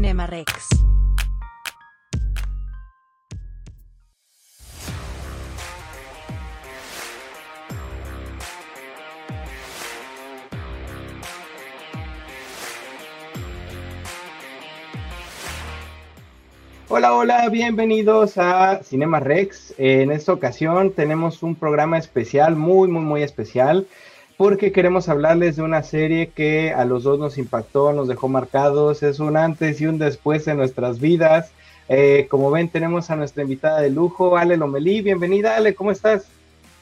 Cinema Rex. Hola, hola, bienvenidos a Cinema Rex. En esta ocasión tenemos un programa especial, muy, muy, muy especial, porque queremos hablarles de una serie que a los dos nos impactó, nos dejó marcados, es un antes y un después en nuestras vidas. Eh, como ven, tenemos a nuestra invitada de lujo, Ale Lomelí. Bienvenida, Ale, ¿cómo estás?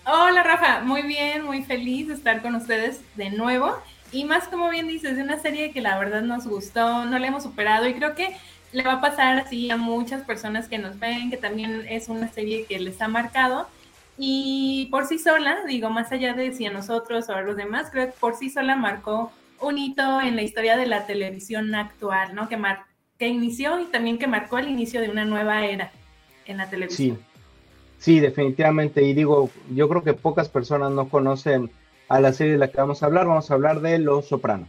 Hola, Rafa, muy bien, muy feliz de estar con ustedes de nuevo. Y más, como bien dices, de una serie que la verdad nos gustó, no la hemos superado y creo que le va a pasar así a muchas personas que nos ven, que también es una serie que les ha marcado. Y por sí sola, digo, más allá de si a nosotros o a los demás, creo que por sí sola marcó un hito en la historia de la televisión actual, ¿no? Que, mar que inició y también que marcó el inicio de una nueva era en la televisión. Sí, sí, definitivamente. Y digo, yo creo que pocas personas no conocen a la serie de la que vamos a hablar. Vamos a hablar de Los Sopranos.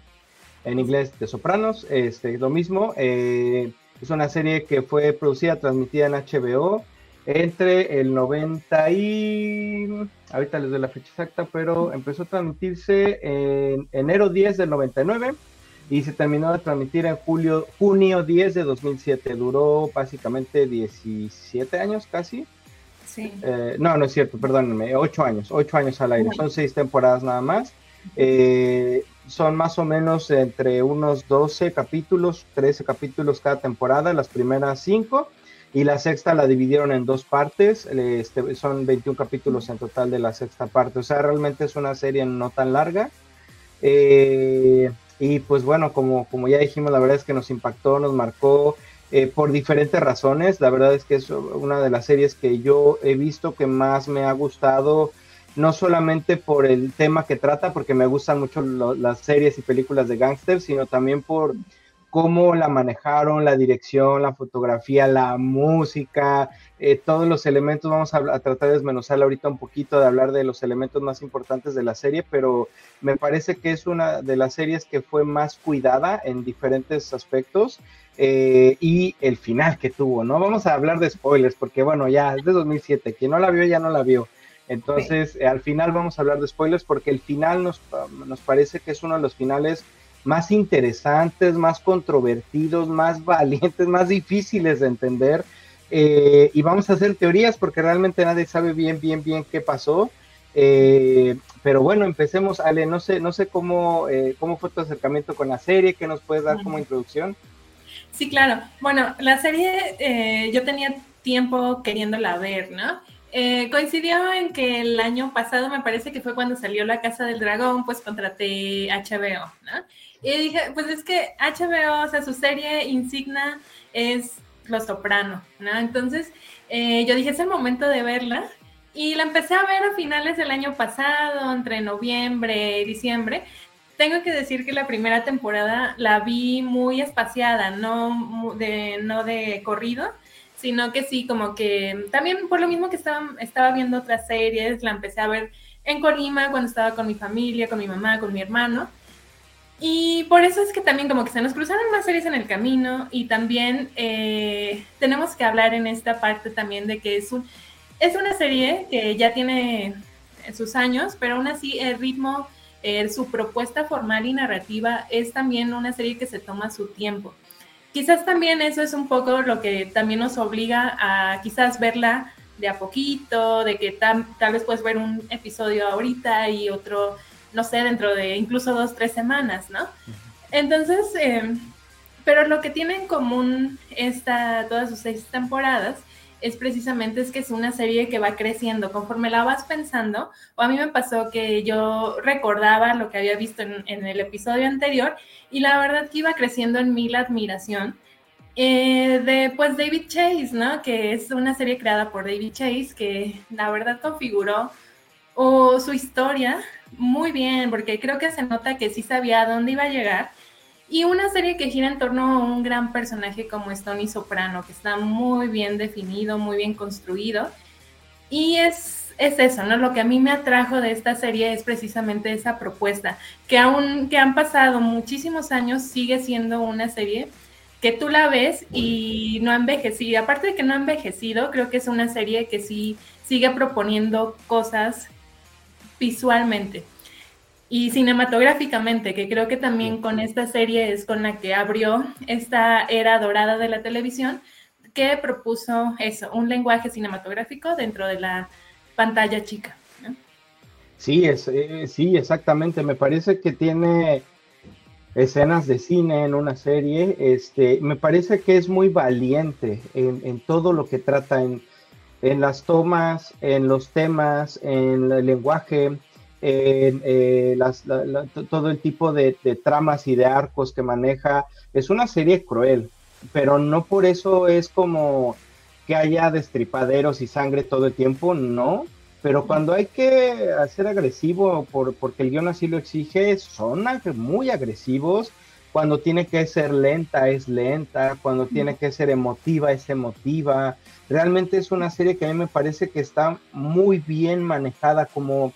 En inglés, de Sopranos, este, lo mismo. Eh, es una serie que fue producida, transmitida en HBO entre el 90 y... Ahorita les doy la fecha exacta, pero empezó a transmitirse en enero 10 del 99 y se terminó de transmitir en julio, junio 10 de 2007. Duró básicamente 17 años casi. Sí. Eh, no, no es cierto, perdónenme, 8 años, 8 años al aire. Son 6 temporadas nada más. Eh, son más o menos entre unos 12 capítulos, 13 capítulos cada temporada, las primeras 5 y la sexta la dividieron en dos partes, este, son 21 capítulos en total de la sexta parte, o sea, realmente es una serie no tan larga. Eh, y pues bueno, como, como ya dijimos, la verdad es que nos impactó, nos marcó eh, por diferentes razones, la verdad es que es una de las series que yo he visto que más me ha gustado no solamente por el tema que trata, porque me gustan mucho las series y películas de gángsters, sino también por cómo la manejaron, la dirección, la fotografía, la música, eh, todos los elementos. Vamos a, tratar de desmenuzar ahorita un poquito, de hablar de los elementos más importantes de la serie, pero me parece que es una de las series que fue más cuidada en diferentes aspectos. Eh, y el final que tuvo, ¿no? Vamos a hablar de spoilers, porque bueno, ya es de 2007, quien no la vio ya no la vio. Entonces, eh, al final vamos a hablar de spoilers porque el final nos, nos parece que es uno de los finales más interesantes, más controvertidos, más valientes, más difíciles de entender. Eh, y vamos a hacer teorías porque realmente nadie sabe bien, bien, bien qué pasó. Eh, pero bueno, empecemos, Ale, no sé, no sé cómo, cómo fue tu acercamiento con la serie, qué nos puedes dar como introducción. Sí, claro. Bueno, la serie yo tenía tiempo queriéndola ver, ¿no? Eh, coincidió en que el año pasado, me parece que fue cuando salió La Casa del Dragón, pues contraté HBO, ¿no? Y dije, pues es que HBO, o sea, su serie insignia es Los Soprano, ¿no? Entonces, eh, yo dije, es el momento de verla. Y la empecé a ver a finales del año pasado, entre noviembre y diciembre. Tengo que decir que la primera temporada la vi muy espaciada, no de, no de corrido sino que sí, como que también por lo mismo que estaba, estaba viendo otras series, la empecé a ver en Colima cuando estaba con mi familia, con mi mamá, con mi hermano. Y por eso es que también como que se nos cruzaron más series en el camino y también eh, tenemos que hablar en esta parte también de que es, un, es una serie que ya tiene sus años, pero aún así el ritmo, eh, su propuesta formal y narrativa es también una serie que se toma su tiempo quizás también eso es un poco lo que también nos obliga a quizás verla de a poquito, de que tal, vez puedes ver un episodio ahorita y otro, no sé, dentro de incluso dos, tres semanas, ¿no? Entonces, em, pero lo que tiene en común esta, todas sus seis temporadas es precisamente es que es una serie que va creciendo conforme la vas pensando, o a mí me pasó que yo recordaba lo que había visto en, el episodio anterior y la verdad que iba creciendo en mí la admiración eh, de pues David Chase, ¿no? Que es una serie creada por David Chase que la verdad configuró su historia muy bien, porque creo que se nota que sí sabía a dónde iba a llegar. Y una serie que gira en torno a un gran personaje como es Tony Soprano, que está muy bien definido, muy bien construido. Y es es eso, ¿no? Lo que a mí me atrajo de esta serie es precisamente esa propuesta, que aún que han pasado muchísimos años, sigue siendo una serie que tú la ves y no ha envejecido. Aparte de que no ha envejecido, creo que es una serie que sí sigue proponiendo cosas visualmente y cinematográficamente, que creo que también con esta serie es con la que abrió esta era dorada de la televisión, que propuso eso, un lenguaje cinematográfico dentro de la pantalla chica. Sí, es, eh, sí, exactamente. Me parece que tiene escenas de cine en una serie. Este, me parece que es muy valiente en, todo lo que trata, en, las tomas, en los temas, en el lenguaje, eh, todo el tipo de, de, tramas y de arcos que maneja. Es una serie cruel, pero no por eso es como que haya destripaderos y sangre todo el tiempo, no pero cuando hay que hacer agresivo por, porque el guion así lo exige, son muy agresivos. Cuando tiene que ser lenta, es lenta. Cuando tiene que ser emotiva, es emotiva. Realmente es una serie que a mí me parece que está muy bien manejada, como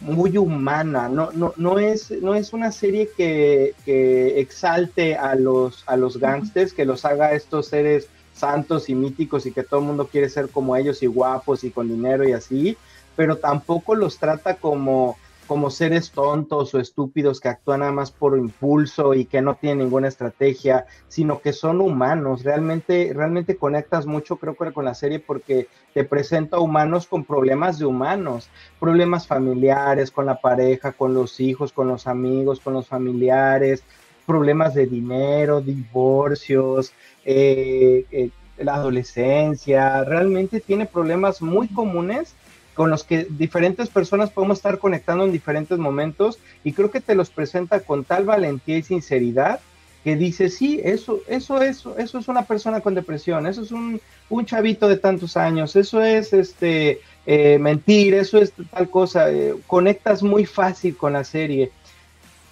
muy humana. No, no, no, es, no es una serie que, que exalte a los, a los gángsters, que los haga estos seres santos y míticos y que todo el mundo quiere ser como ellos y guapos y con dinero y así, pero tampoco los trata como como seres tontos o estúpidos que actúan nada más por impulso y que no tienen ninguna estrategia, sino que son humanos. Realmente, realmente conectas mucho, creo que con la serie porque te presenta humanos con problemas de humanos, problemas familiares, con la pareja, con los hijos, con los amigos, con los familiares, problemas de dinero, divorcios, eh, eh, la adolescencia, realmente tiene problemas muy comunes con los que diferentes personas podemos estar conectando en diferentes momentos y creo que te los presenta con tal valentía y sinceridad que dice, sí, eso, eso, eso, eso es una persona con depresión, eso es un, un chavito de tantos años, eso es este eh, mentir, eso es tal cosa, conectas muy fácil con la serie.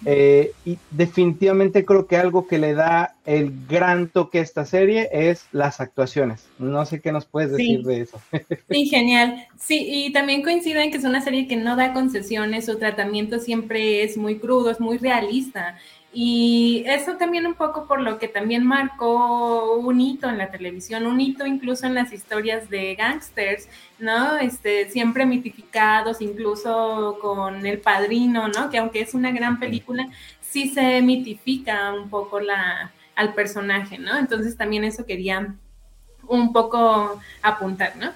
Eh, y definitivamente creo que algo que le da el gran toque a esta serie es las actuaciones. No sé qué nos puedes decir de eso. Sí, genial. Sí, y también coincido en que es una serie que no da concesiones, su tratamiento siempre es muy crudo, es muy realista. Y eso también un poco por lo que también marcó un hito en la televisión, un hito incluso en las historias de gangsters, ¿no? Este, siempre mitificados, incluso con El Padrino, ¿no? Que aunque es una gran película, sí se mitifica un poco la, al personaje, ¿no? Entonces también eso quería un poco apuntar, ¿no?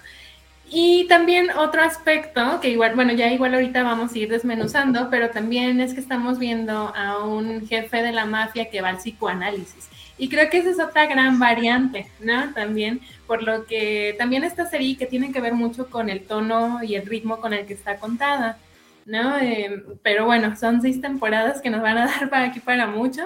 Y también otro aspecto que igual, bueno, ya igual ahorita vamos a ir desmenuzando, pero también es que estamos viendo a un jefe de la mafia que va al psicoanálisis. Y creo que esa es otra gran variante, ¿no? También, por lo que también esta serie que tiene que ver mucho con el tono y el ritmo con el que está contada, ¿no? Eh, pero bueno, son seis temporadas que nos van a dar para aquí para mucho,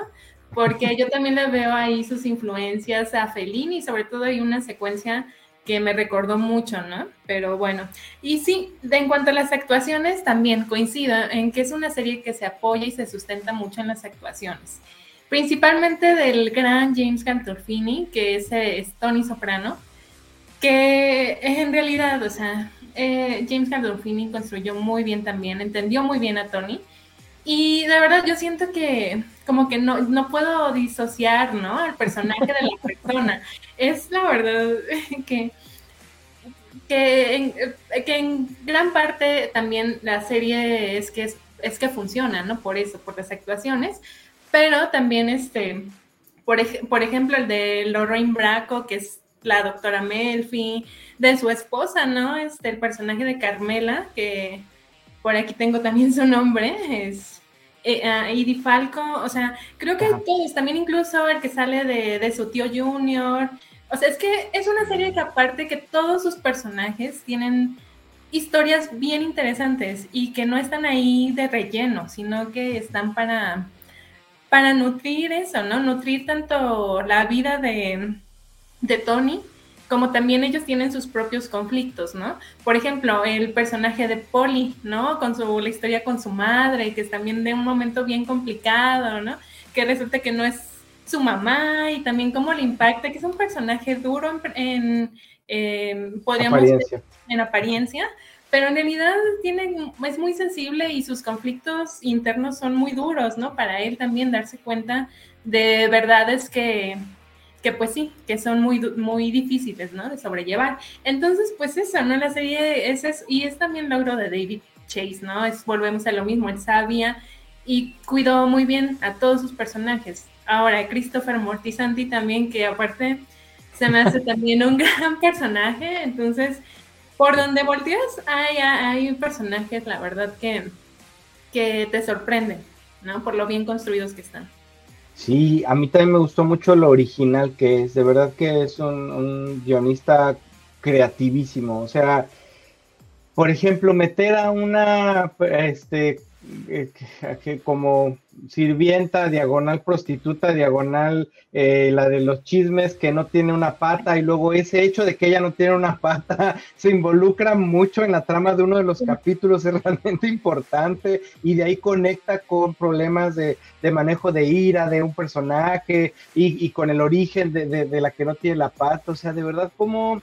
porque yo también le veo ahí sus influencias a Fellini, sobre todo hay una secuencia que me recordó mucho, ¿no? Pero bueno, y sí, de, en cuanto a las actuaciones, también coincido en que es una serie que se apoya y se sustenta mucho en las actuaciones, principalmente del gran James Gandolfini, que es, Tony Soprano, que en realidad, o sea, eh, James Gandolfini construyó muy bien también, entendió muy bien a Tony, y de verdad yo siento que como que no, no puedo disociar, ¿no? Al personaje de la persona. Es la verdad que, que, en, que en gran parte también la serie es que, es, que funciona, ¿no? Por eso, por las actuaciones, pero también este, por, por ejemplo, el de Lorraine Bracco, que es la doctora Melfi, de su esposa, ¿no? Este, el personaje de Carmela, que por aquí tengo también su nombre, es eh, Falco, o sea, creo que todos, también incluso el que sale de, su tío Junior, o sea, es que es una serie que aparte que todos sus personajes tienen historias bien interesantes y que no están ahí de relleno, sino que están para, para nutrir eso, ¿no? Nutrir tanto la vida de, de Tony como también ellos tienen sus propios conflictos, ¿no? Por ejemplo, el personaje de Polly, ¿no? Con su, la historia con su madre, que es también de un momento bien complicado, ¿no? Que resulta que no es su mamá y también cómo le impacta, que es un personaje duro en, en podríamos apariencia. en apariencia, pero en realidad tiene, es muy sensible y sus conflictos internos son muy duros, ¿no? Para él también darse cuenta de verdades que, que pues sí, que son muy, muy difíciles, ¿no? De sobrellevar. Entonces, pues eso, ¿no? La serie es, es y es también logro de David Chase, ¿no? Es, volvemos a lo mismo, él sabía y cuidó muy bien a todos sus personajes. Ahora, Christopher Mortisanti también, que aparte se me hace también un gran personaje, entonces, por donde volteas, hay, hay personajes, la verdad, que, que te sorprenden, ¿no? Por lo bien construidos que están. Sí, a mí también me gustó mucho lo original que es, de verdad que es un, guionista creativísimo, o sea, por ejemplo, meter a una, este, eh, que, como sirvienta, diagonal prostituta, diagonal eh, la de los chismes que no tiene una pata y luego ese hecho de que ella no tiene una pata se involucra mucho en la trama de uno de los capítulos, es realmente importante y de ahí conecta con problemas de, manejo de ira de un personaje y, con el origen de, de, la que no tiene la pata, o sea, de verdad como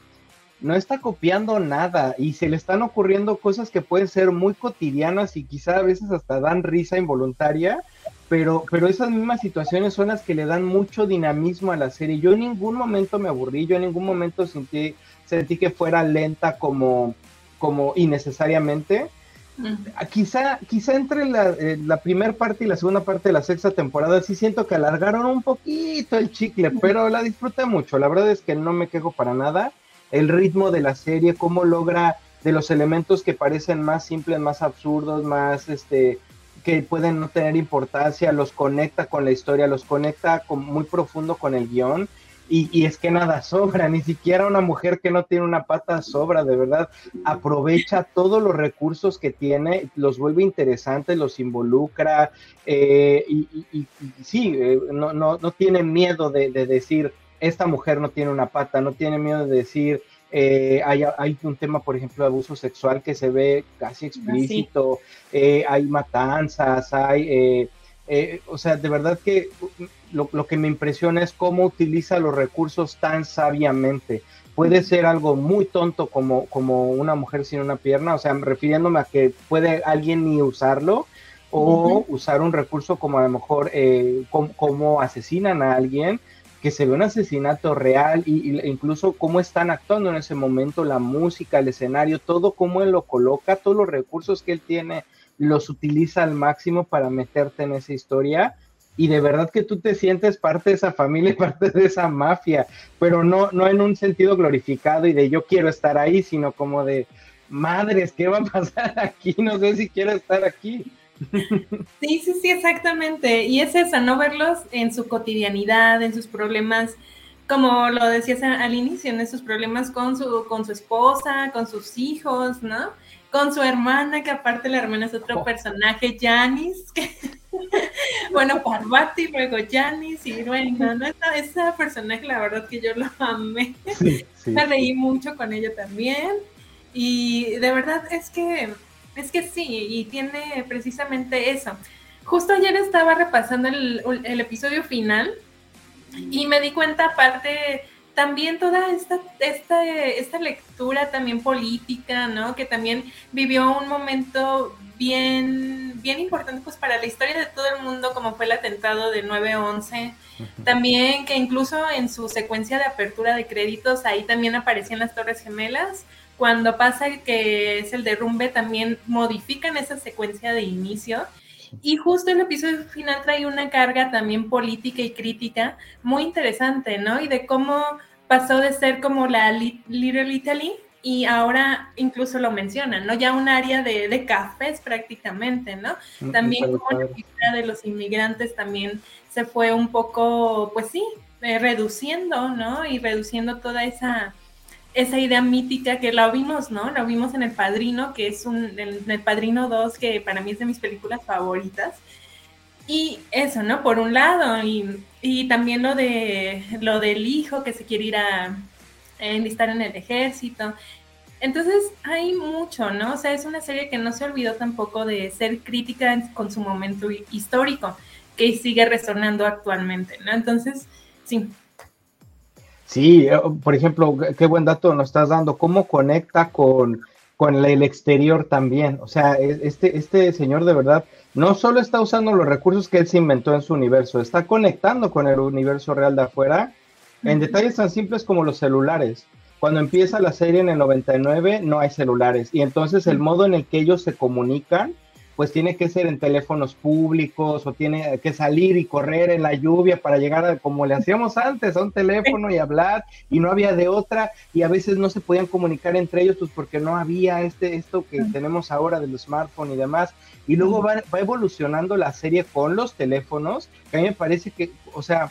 no está copiando nada y se le están ocurriendo cosas que pueden ser muy cotidianas y quizá a veces hasta dan risa involuntaria, pero, pero esas mismas situaciones son las que le dan mucho dinamismo a la serie. Yo en ningún momento me aburrí, yo en ningún momento sentí, sentí que fuera lenta como, como innecesariamente. Quizá, quizá entre la, eh, la primera parte y la segunda parte de la sexta temporada sí siento que alargaron un poquito el chicle, pero la disfruté mucho. La verdad es que no me quejo para nada el ritmo de la serie, cómo logra de los elementos que parecen más simples, más absurdos, más este que pueden no tener importancia, los conecta con la historia, los conecta con, muy profundo con el guion. Y, es que nada sobra, ni siquiera una mujer que no tiene una pata sobra, de verdad, aprovecha todos los recursos que tiene, los vuelve interesantes, los involucra, eh, y, sí, eh, no, no, no tiene miedo de, de decir, esta mujer no tiene una pata, no tiene miedo de decir, eh, hay, un tema, por ejemplo, de abuso sexual que se ve casi explícito, eh, hay matanzas, hay, eh, o sea, de verdad que lo, que me impresiona es cómo utiliza los recursos tan sabiamente. Puede ser algo muy tonto como, como una mujer sin una pierna, o sea, refiriéndome a que puede alguien ni usarlo, o usar un recurso como a lo mejor como asesinan a alguien, que se ve un asesinato real y, incluso cómo están actuando en ese momento, la música, el escenario, todo cómo él lo coloca, todos los recursos que él tiene, los utiliza al máximo para meterte en esa historia y de verdad que tú te sientes parte de esa familia y parte de esa mafia, pero no, no en un sentido glorificado y de yo quiero estar ahí, sino como de madres, ¿qué va a pasar aquí? No sé si quiero estar aquí. Sí, sí, sí, exactamente. Y es eso, no verlos en su cotidianidad, en sus problemas, como lo decías al inicio, en esos problemas con su, con su esposa, con sus hijos, ¿no? Con su hermana, que aparte la hermana es otro oh. personaje, Janice, que bueno, Parvati, luego Janice y bueno, ¿no? Esa, personaje, la verdad que yo lo amé. Me reí mucho con ella también. Y de verdad es que es que sí, y tiene precisamente eso. Justo ayer estaba repasando el, episodio final y me di cuenta, aparte, también toda esta, esta, esta lectura también política, ¿no? Que también vivió un momento bien, bien importante pues para la historia de todo el mundo, como fue el atentado de 9-11. También que incluso en su secuencia de apertura de créditos, ahí también aparecían las Torres Gemelas cuando pasa que es el derrumbe, también modifican esa secuencia de inicio. Y justo el episodio final trae una carga también política y crítica muy interesante, ¿no? Y de cómo pasó de ser como la Little Italy y ahora incluso lo mencionan, ¿no? Ya un área de, cafés prácticamente, ¿no? Mm, también como la figura de los inmigrantes también se fue un poco, pues sí, eh, reduciendo, ¿no? Y reduciendo toda esa esa idea mítica que la vimos, ¿no? La vimos en El Padrino, que es un, en El Padrino 2, que para mí es de mis películas favoritas. Y eso, ¿no? Por un lado, y, y también lo de lo del hijo que se quiere ir a enlistar en el ejército. Entonces hay mucho, ¿no? O sea, es una serie que no se olvidó tampoco de ser crítica con su momento histórico, que sigue resonando actualmente, ¿no? Entonces, sí, Sí, eh, por ejemplo, qué buen dato nos estás dando, cómo conecta con, con el exterior también. O sea, e, este, este señor de verdad no solo está usando los recursos que él se inventó en su universo, está conectando con el universo real de afuera en detalles tan simples como los celulares. Cuando empieza la serie en el 99 no hay celulares y entonces el modo en el que ellos se comunican pues tiene que ser en teléfonos públicos o tiene que salir y correr en la lluvia para llegar a, como le hacíamos antes, a un teléfono y hablar y no había de otra y a veces no se podían comunicar entre ellos pues porque no había este esto que tenemos ahora del smartphone y demás. Y luego va, va evolucionando la serie con los teléfonos que a mí me parece que, o sea,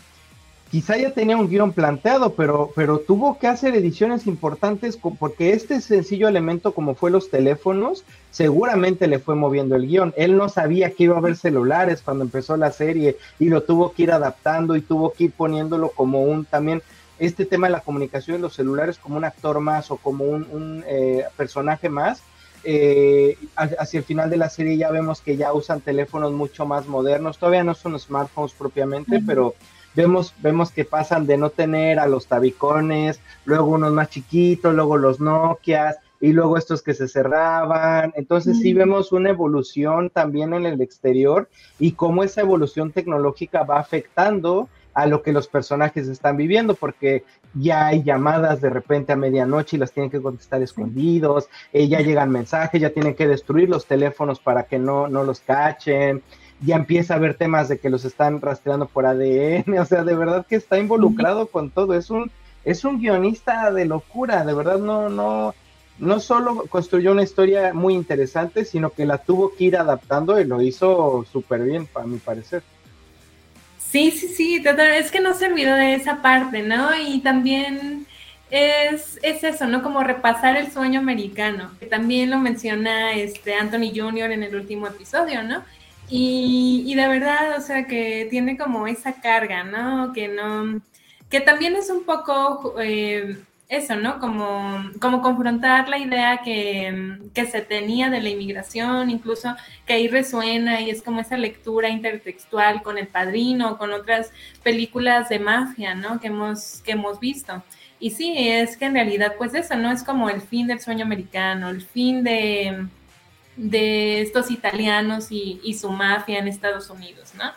quizá ya tenía un guion planteado, pero, pero tuvo que hacer ediciones importantes porque este sencillo elemento como fue los teléfonos, seguramente le fue moviendo el guion. Él no sabía que iba a haber celulares cuando empezó la serie y lo tuvo que ir adaptando y tuvo que ir poniéndolo como un también este tema de la comunicación de los celulares como un actor más o como un, eh, personaje más. Eh, hacia el final de la serie ya vemos que ya usan teléfonos mucho más modernos, todavía no son smartphones propiamente, pero vemos, vemos que pasan de no tener a los tabicones, luego unos más chiquitos, luego los Nokias, y luego estos que se cerraban. Entonces sí vemos una evolución también en el exterior y cómo esa evolución tecnológica va afectando a lo que los personajes están viviendo, porque ya hay llamadas de repente a medianoche y las tienen que contestar escondidos, eh, ya llegan mensajes, ya tienen que destruir los teléfonos para que no, no los cachen, ya empieza a haber temas de que los están rastreando por ADN, o sea, de verdad que está involucrado con todo, es un, es un guionista de locura, de verdad no, no, no solo construyó una historia muy interesante, sino que la tuvo que ir adaptando y lo hizo súper bien, para mi parecer. Sí, sí, sí, es que no se olvidó de esa parte, ¿no? Y también es, es, eso, ¿no? Como repasar el sueño americano, que también lo menciona este Anthony Jr. en el último episodio, ¿no? Y, y de verdad, o sea, que tiene como esa carga, ¿no? Que no, que también es un poco eh, eso, ¿no? Como, como confrontar la idea que, que, se tenía de la inmigración, incluso que ahí resuena y es como esa lectura intertextual con El Padrino, con otras películas de mafia, ¿no? Que hemos, que hemos visto. Y sí, es que en realidad, pues eso, ¿no? Es como el fin del sueño americano, el fin de de estos italianos y, su mafia en Estados Unidos, ¿no?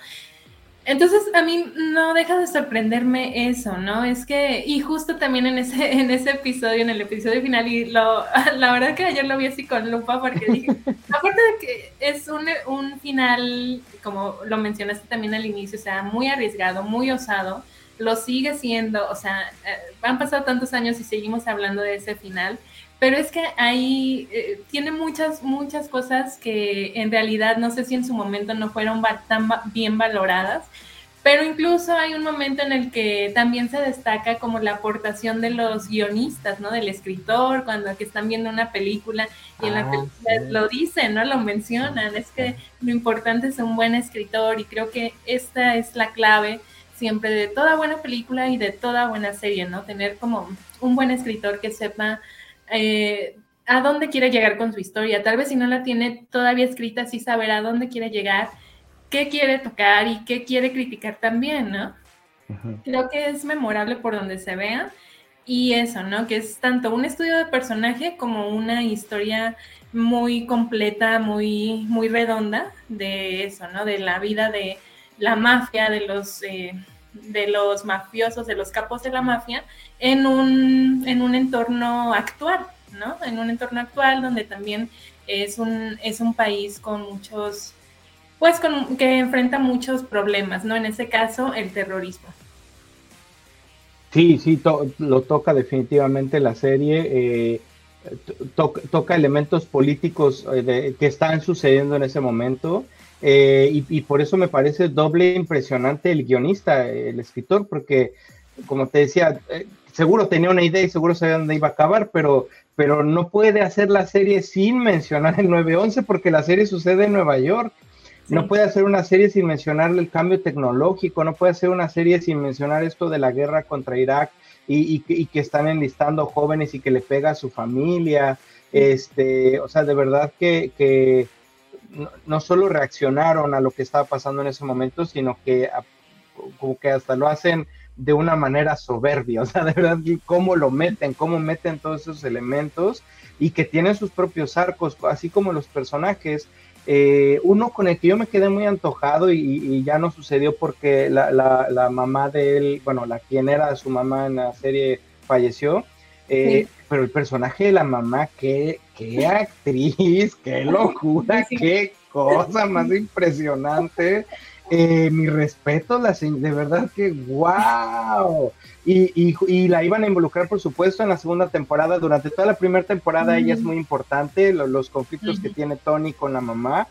Entonces a mí no deja de sorprenderme eso, ¿no? Es que, y justo también en ese, en ese episodio, en el episodio final, y lo, la verdad que ayer lo vi así con lupa porque dije, aparte de que es un, un final, como lo mencionaste también al inicio, o sea, muy arriesgado, muy osado, lo sigue siendo, o sea, eh, han pasado tantos años y seguimos hablando de ese final, pero es que ahí eh, tiene muchas, muchas cosas que en realidad no sé si en su momento no fueron tan bien valoradas, pero incluso hay un momento en el que también se destaca como la aportación de los guionistas, ¿no? Del escritor, cuando que están viendo una película y en la ah, película lo dicen, ¿no? Lo mencionan, es que lo importante es un buen escritor y creo que esta es la clave siempre de toda buena película y de toda buena serie, ¿no? Tener como un buen escritor que sepa eh, a dónde quiere llegar con su historia. Tal vez si no la tiene todavía escrita, sí saber a dónde quiere llegar, qué quiere tocar y qué quiere criticar también, ¿no? Creo que es memorable por donde se vea. Y eso, ¿no? Que es tanto un estudio de personaje como una historia muy completa, muy, muy redonda de eso, ¿no? De la vida de la mafia, de los, eh, de los mafiosos, de los capos de la mafia, en un, en un entorno actual, ¿no? En un entorno actual donde también es un, es un país con muchos, pues con, que enfrenta muchos problemas, ¿no? En ese caso, el terrorismo. Sí, sí, lo toca definitivamente la serie. Eh, toca elementos políticos eh, que están sucediendo en ese momento. Eh, y, y, por eso me parece doble impresionante el guionista, el escritor, porque, como te decía, seguro tenía una idea y seguro sabía dónde iba a acabar, pero, pero no puede hacer la serie sin mencionar el 911 porque la serie sucede en Nueva York. No puede hacer una serie sin mencionar el cambio tecnológico, no puede hacer una serie sin mencionar esto de la guerra contra Irak y, que están enlistando jóvenes y que le pega a su familia. Este, o sea, de verdad que, no, solo reaccionaron a lo que estaba pasando en ese momento, sino que como que hasta lo hacen de una manera soberbia, o sea, de verdad, cómo lo meten, cómo meten todos esos elementos y que tienen sus propios arcos, así como los personajes. Eh, uno con el que yo me quedé muy antojado y, ya no sucedió porque la, mamá de él, bueno, la quien era su mamá en la serie falleció, eh, pero el personaje de la mamá, qué, qué actriz, qué locura, qué cosa más impresionante. Eh, mi respeto, la, de verdad que wow. Y, y, la iban a involucrar, por supuesto, en la segunda temporada. Durante toda la primera temporada ella es muy importante, los conflictos que tiene Tony con la mamá.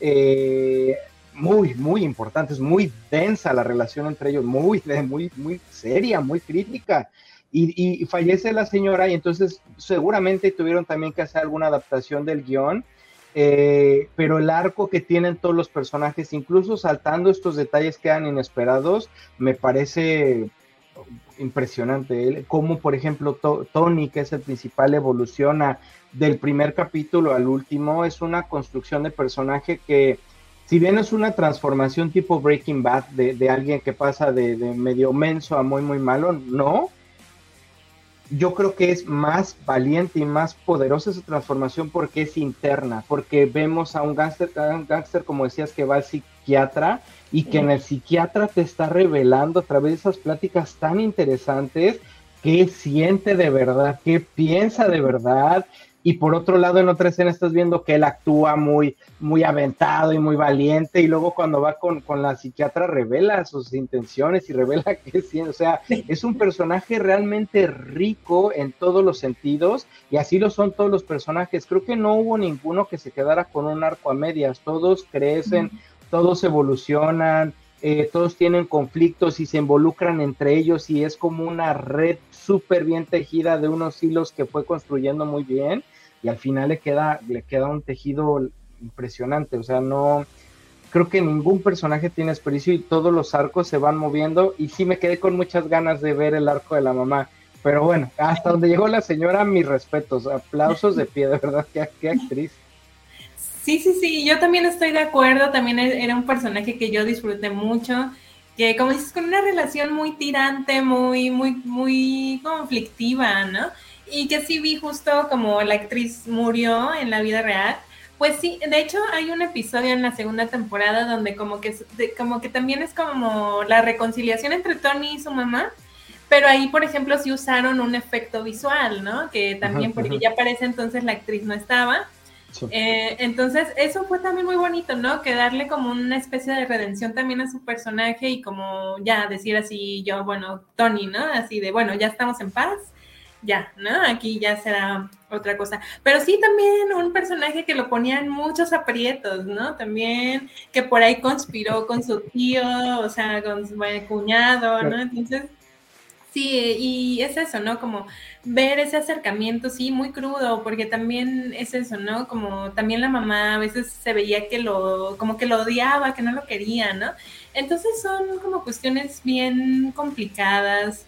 Eh, muy, muy importantes, muy densa la relación entre ellos, muy, muy, muy seria, muy crítica. Y, y, fallece la señora y entonces seguramente tuvieron también que hacer alguna adaptación del guion eh, pero el arco que tienen todos los personajes, incluso saltando estos detalles que eran inesperados, me parece impresionante. Como por ejemplo Tony, que es el principal, evoluciona del primer capítulo al último, es una construcción de personaje que, si bien es una transformación tipo Breaking Bad de, alguien que pasa de, de medio menso a muy, muy malo, no, yo creo que es más valiente y más poderosa esa transformación porque es interna, porque vemos a un gángster, un como decías, que va al psiquiatra y que en el psiquiatra te está revelando a través de esas pláticas tan interesantes qué siente de verdad, qué piensa de verdad, y por otro lado en otra escena estás viendo que él actúa muy, muy aventado y muy valiente y luego cuando va con, la psiquiatra revela sus intenciones y revela que sí, o sea, es un personaje realmente rico en todos los sentidos y así lo son todos los personajes. Creo que no hubo ninguno que se quedara con un arco a medias, todos crecen, todos evolucionan, eh, todos tienen conflictos y se involucran entre ellos y es como una red súper bien tejida de unos hilos que fue construyendo muy bien y al final le queda, le queda un tejido impresionante, o sea, no, creo que ningún personaje tiene experiencia y todos los arcos se van moviendo y sí me quedé con muchas ganas de ver el arco de la mamá, pero bueno, hasta donde llegó la señora, mis respetos, aplausos de pie, de verdad, qué, qué actriz. Sí, sí, sí, yo también estoy de acuerdo, también e-, era un personaje que yo disfruté mucho, que como dices, con una relación muy tirante, muy, muy, muy conflictiva, ¿no? Y que sí vi justo como la actriz murió en la vida real. Pues sí, de hecho hay un episodio en la segunda temporada donde como que, como que también es como la reconciliación entre Tony y su mamá, pero ahí, por ejemplo, sí usaron un efecto visual, ¿no? Que también, porque ya parece entonces la actriz no estaba, eh, entonces, eso fue también muy bonito, ¿no? Que darle como una especie de redención también a su personaje y como ya decir así, yo, bueno, Tony, ¿no? Así de, bueno, ya estamos en paz, ya, ¿no? Aquí ya será otra cosa. Pero sí también un personaje que lo ponía en muchos aprietos, ¿no? También que por ahí conspiró con su tío, o sea, con su cuñado, ¿no? Entonces Sí, y es eso, ¿no? Como ver ese acercamiento, sí, muy crudo, porque también es eso, ¿no? Como también la mamá a veces se veía que lo, como que lo odiaba, que no lo quería, ¿no? Entonces son como cuestiones bien complicadas,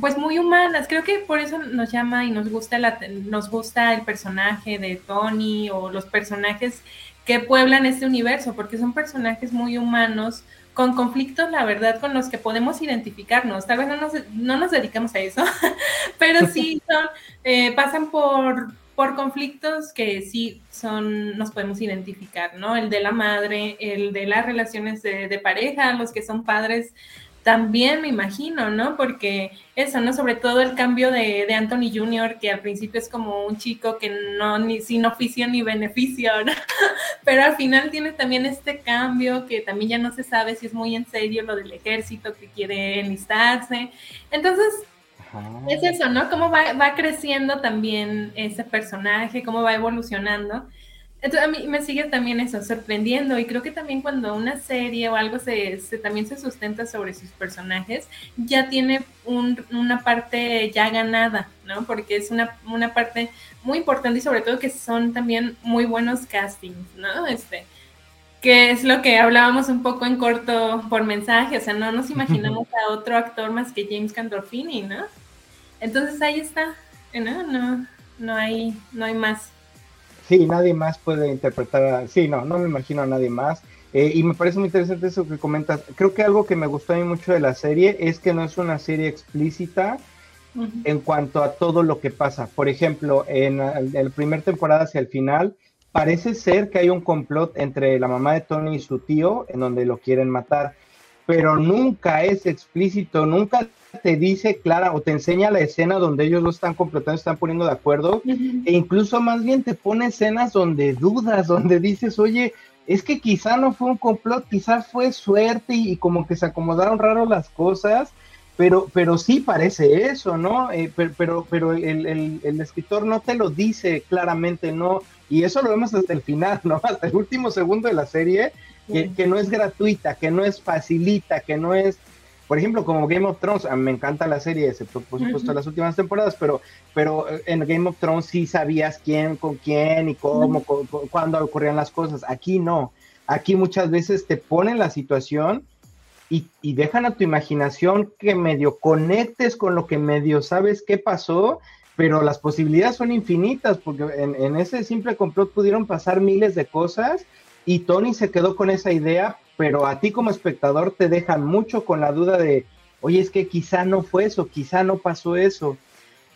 pues muy humanas. Creo que por eso nos llama y nos gusta, la, nos gusta el personaje de Tony o los personajes que pueblan este universo, porque son personajes muy humanos con conflictos, la verdad, con los que podemos identificarnos. Tal vez no nos, no nos dedicamos a eso, pero sí son, eh, pasan por, por conflictos que sí son, nos podemos identificar, ¿no? El de la madre, el de las relaciones de, de pareja, los que son padres también me imagino, ¿no? Porque eso, ¿no? Sobre todo el cambio de, de, Anthony Jr., que al principio es como un chico que no, ni sin oficio ni beneficio, ¿no? Pero al final tiene también este cambio que también ya no se sabe si es muy en serio lo del ejército que quiere enlistarse. Entonces, es eso, ¿no? Cómo va, va creciendo también ese personaje, cómo va evolucionando. Entonces a mí me sigue también eso, sorprendiendo y creo que también cuando una serie o algo se, también se sustenta sobre sus personajes, ya tiene una parte ya ganada, ¿no? Porque es una, una parte muy importante y sobre todo que son también muy buenos castings, ¿no? Este, que es lo que hablábamos un poco en corto por mensaje, o sea, no nos imaginamos a otro actor más que James Gandolfini, ¿no? Entonces ahí está, ¿no? No, no hay, no hay más. Sí, nadie más puede interpretar. Sí, no, no me imagino a nadie más. Eh, y me parece muy interesante eso que comentas. Creo que algo que me gustó a mí mucho de la serie es que no es una serie explícita en cuanto a todo lo que pasa. Por ejemplo, en la primer temporada hacia el final, parece ser que hay un complot entre la mamá de Tony y su tío en donde lo quieren matar, pero nunca es explícito, nunca te dice clara o te enseña la escena donde ellos lo están completando, están poniendo de acuerdo, e incluso más bien te pone escenas donde dudas, donde dices, oye, es que quizá no fue un complot, quizá fue suerte y, como que se acomodaron raro las cosas, pero, pero sí parece eso, ¿no? Eh, pero pero, el, el, escritor no te lo dice claramente, ¿no? Y eso lo vemos hasta el final, ¿no? Hasta el último segundo de la serie, que, que no es gratuita, que no es facilita, que no es por ejemplo, como Game of Thrones, me encanta la serie, excepto por supuesto las últimas temporadas, pero, pero eh, en Game of Thrones sí sabías quién con quién y cómo, cuándo ocurrían las cosas. Aquí no. Aquí muchas veces te ponen la situación y, dejan a tu imaginación que medio conectes con lo que medio sabes qué pasó, pero las posibilidades son infinitas, porque en, en ese simple complot pudieron pasar miles de cosas y Tony se quedó con esa idea pero a ti como espectador te dejan mucho con la duda de, oye, es que quizá no fue eso, quizá no pasó eso.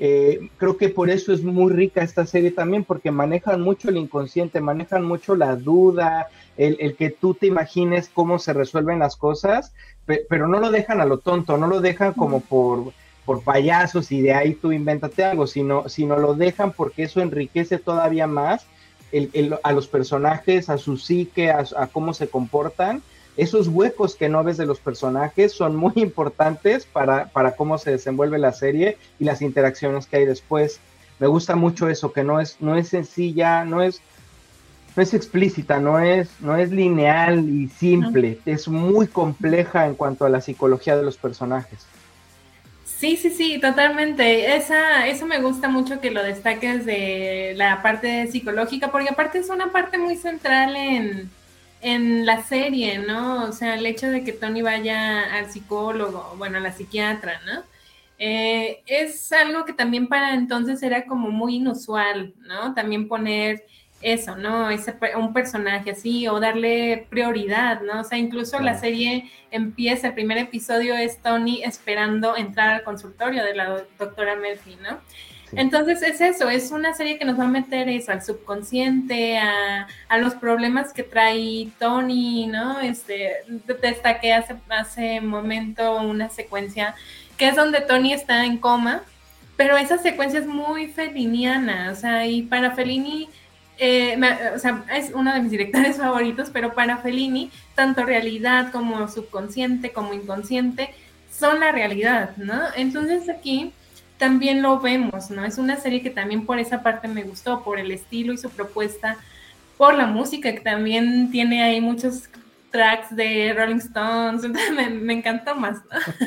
Eh, creo que por eso es muy rica esta serie también, porque manejan mucho el inconsciente, manejan mucho la duda, el, que tú te imagines cómo se resuelven las cosas, pero no lo dejan a lo tonto, no lo dejan como por, por payasos y de ahí tú invéntate algo, sino, sino lo dejan porque eso enriquece todavía más a los personajes, a su psique, a, cómo se comportan. Esos huecos que no ves de los personajes son muy importantes para, para cómo se desenvuelve la serie y las interacciones que hay después. Me gusta mucho eso, que no es, no es sencilla, no es, no es explícita, no es, no es lineal y simple, es muy compleja en cuanto a la psicología de los personajes. Sí, sí, sí, totalmente. Esa, eso me gusta mucho que lo destaques de la parte psicológica, porque aparte es una parte muy central en, en la serie, ¿no? O sea, el hecho de que Tony vaya al psicólogo, bueno, a la psiquiatra, ¿no? Eh, es algo que también para entonces era como muy inusual, ¿no? También poner eso, ¿no? Ese, un personaje así o darle prioridad, ¿no? O sea, incluso la serie empieza, el primer episodio es Tony esperando entrar al consultorio de la doctora Murphy, ¿no? Entonces es eso, es una serie que nos va a meter eso al subconsciente, a, a los problemas que trae Tony, ¿no? Este, te destaqué hace, hace momento una secuencia que es donde Tony está en coma, pero esa secuencia es muy feliniana, o sea, y para Felini eh, o sea, es uno de mis directores favoritos, pero para Fellini, tanto realidad como subconsciente, como inconsciente, son la realidad, ¿no? Entonces aquí también lo vemos, ¿no? Es una serie que también por esa parte me gustó, por el estilo y su propuesta, por la música, que también tiene ahí muchos tracks de Rolling Stones, entonces me, encantó más, ¿no?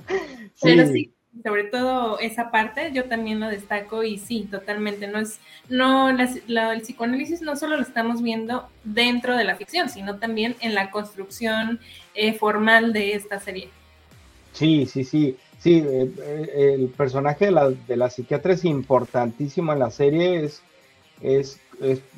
Pero sí, sobre todo esa parte, yo también lo destaco y sí, totalmente, no es, no, el psicoanálisis no solo lo estamos viendo dentro de la ficción, sino también en la construcción eh, formal de esta serie. Sí, sí, sí, sí, eh, eh, el personaje de la, de la, psiquiatra es importantísimo en la serie, es, es,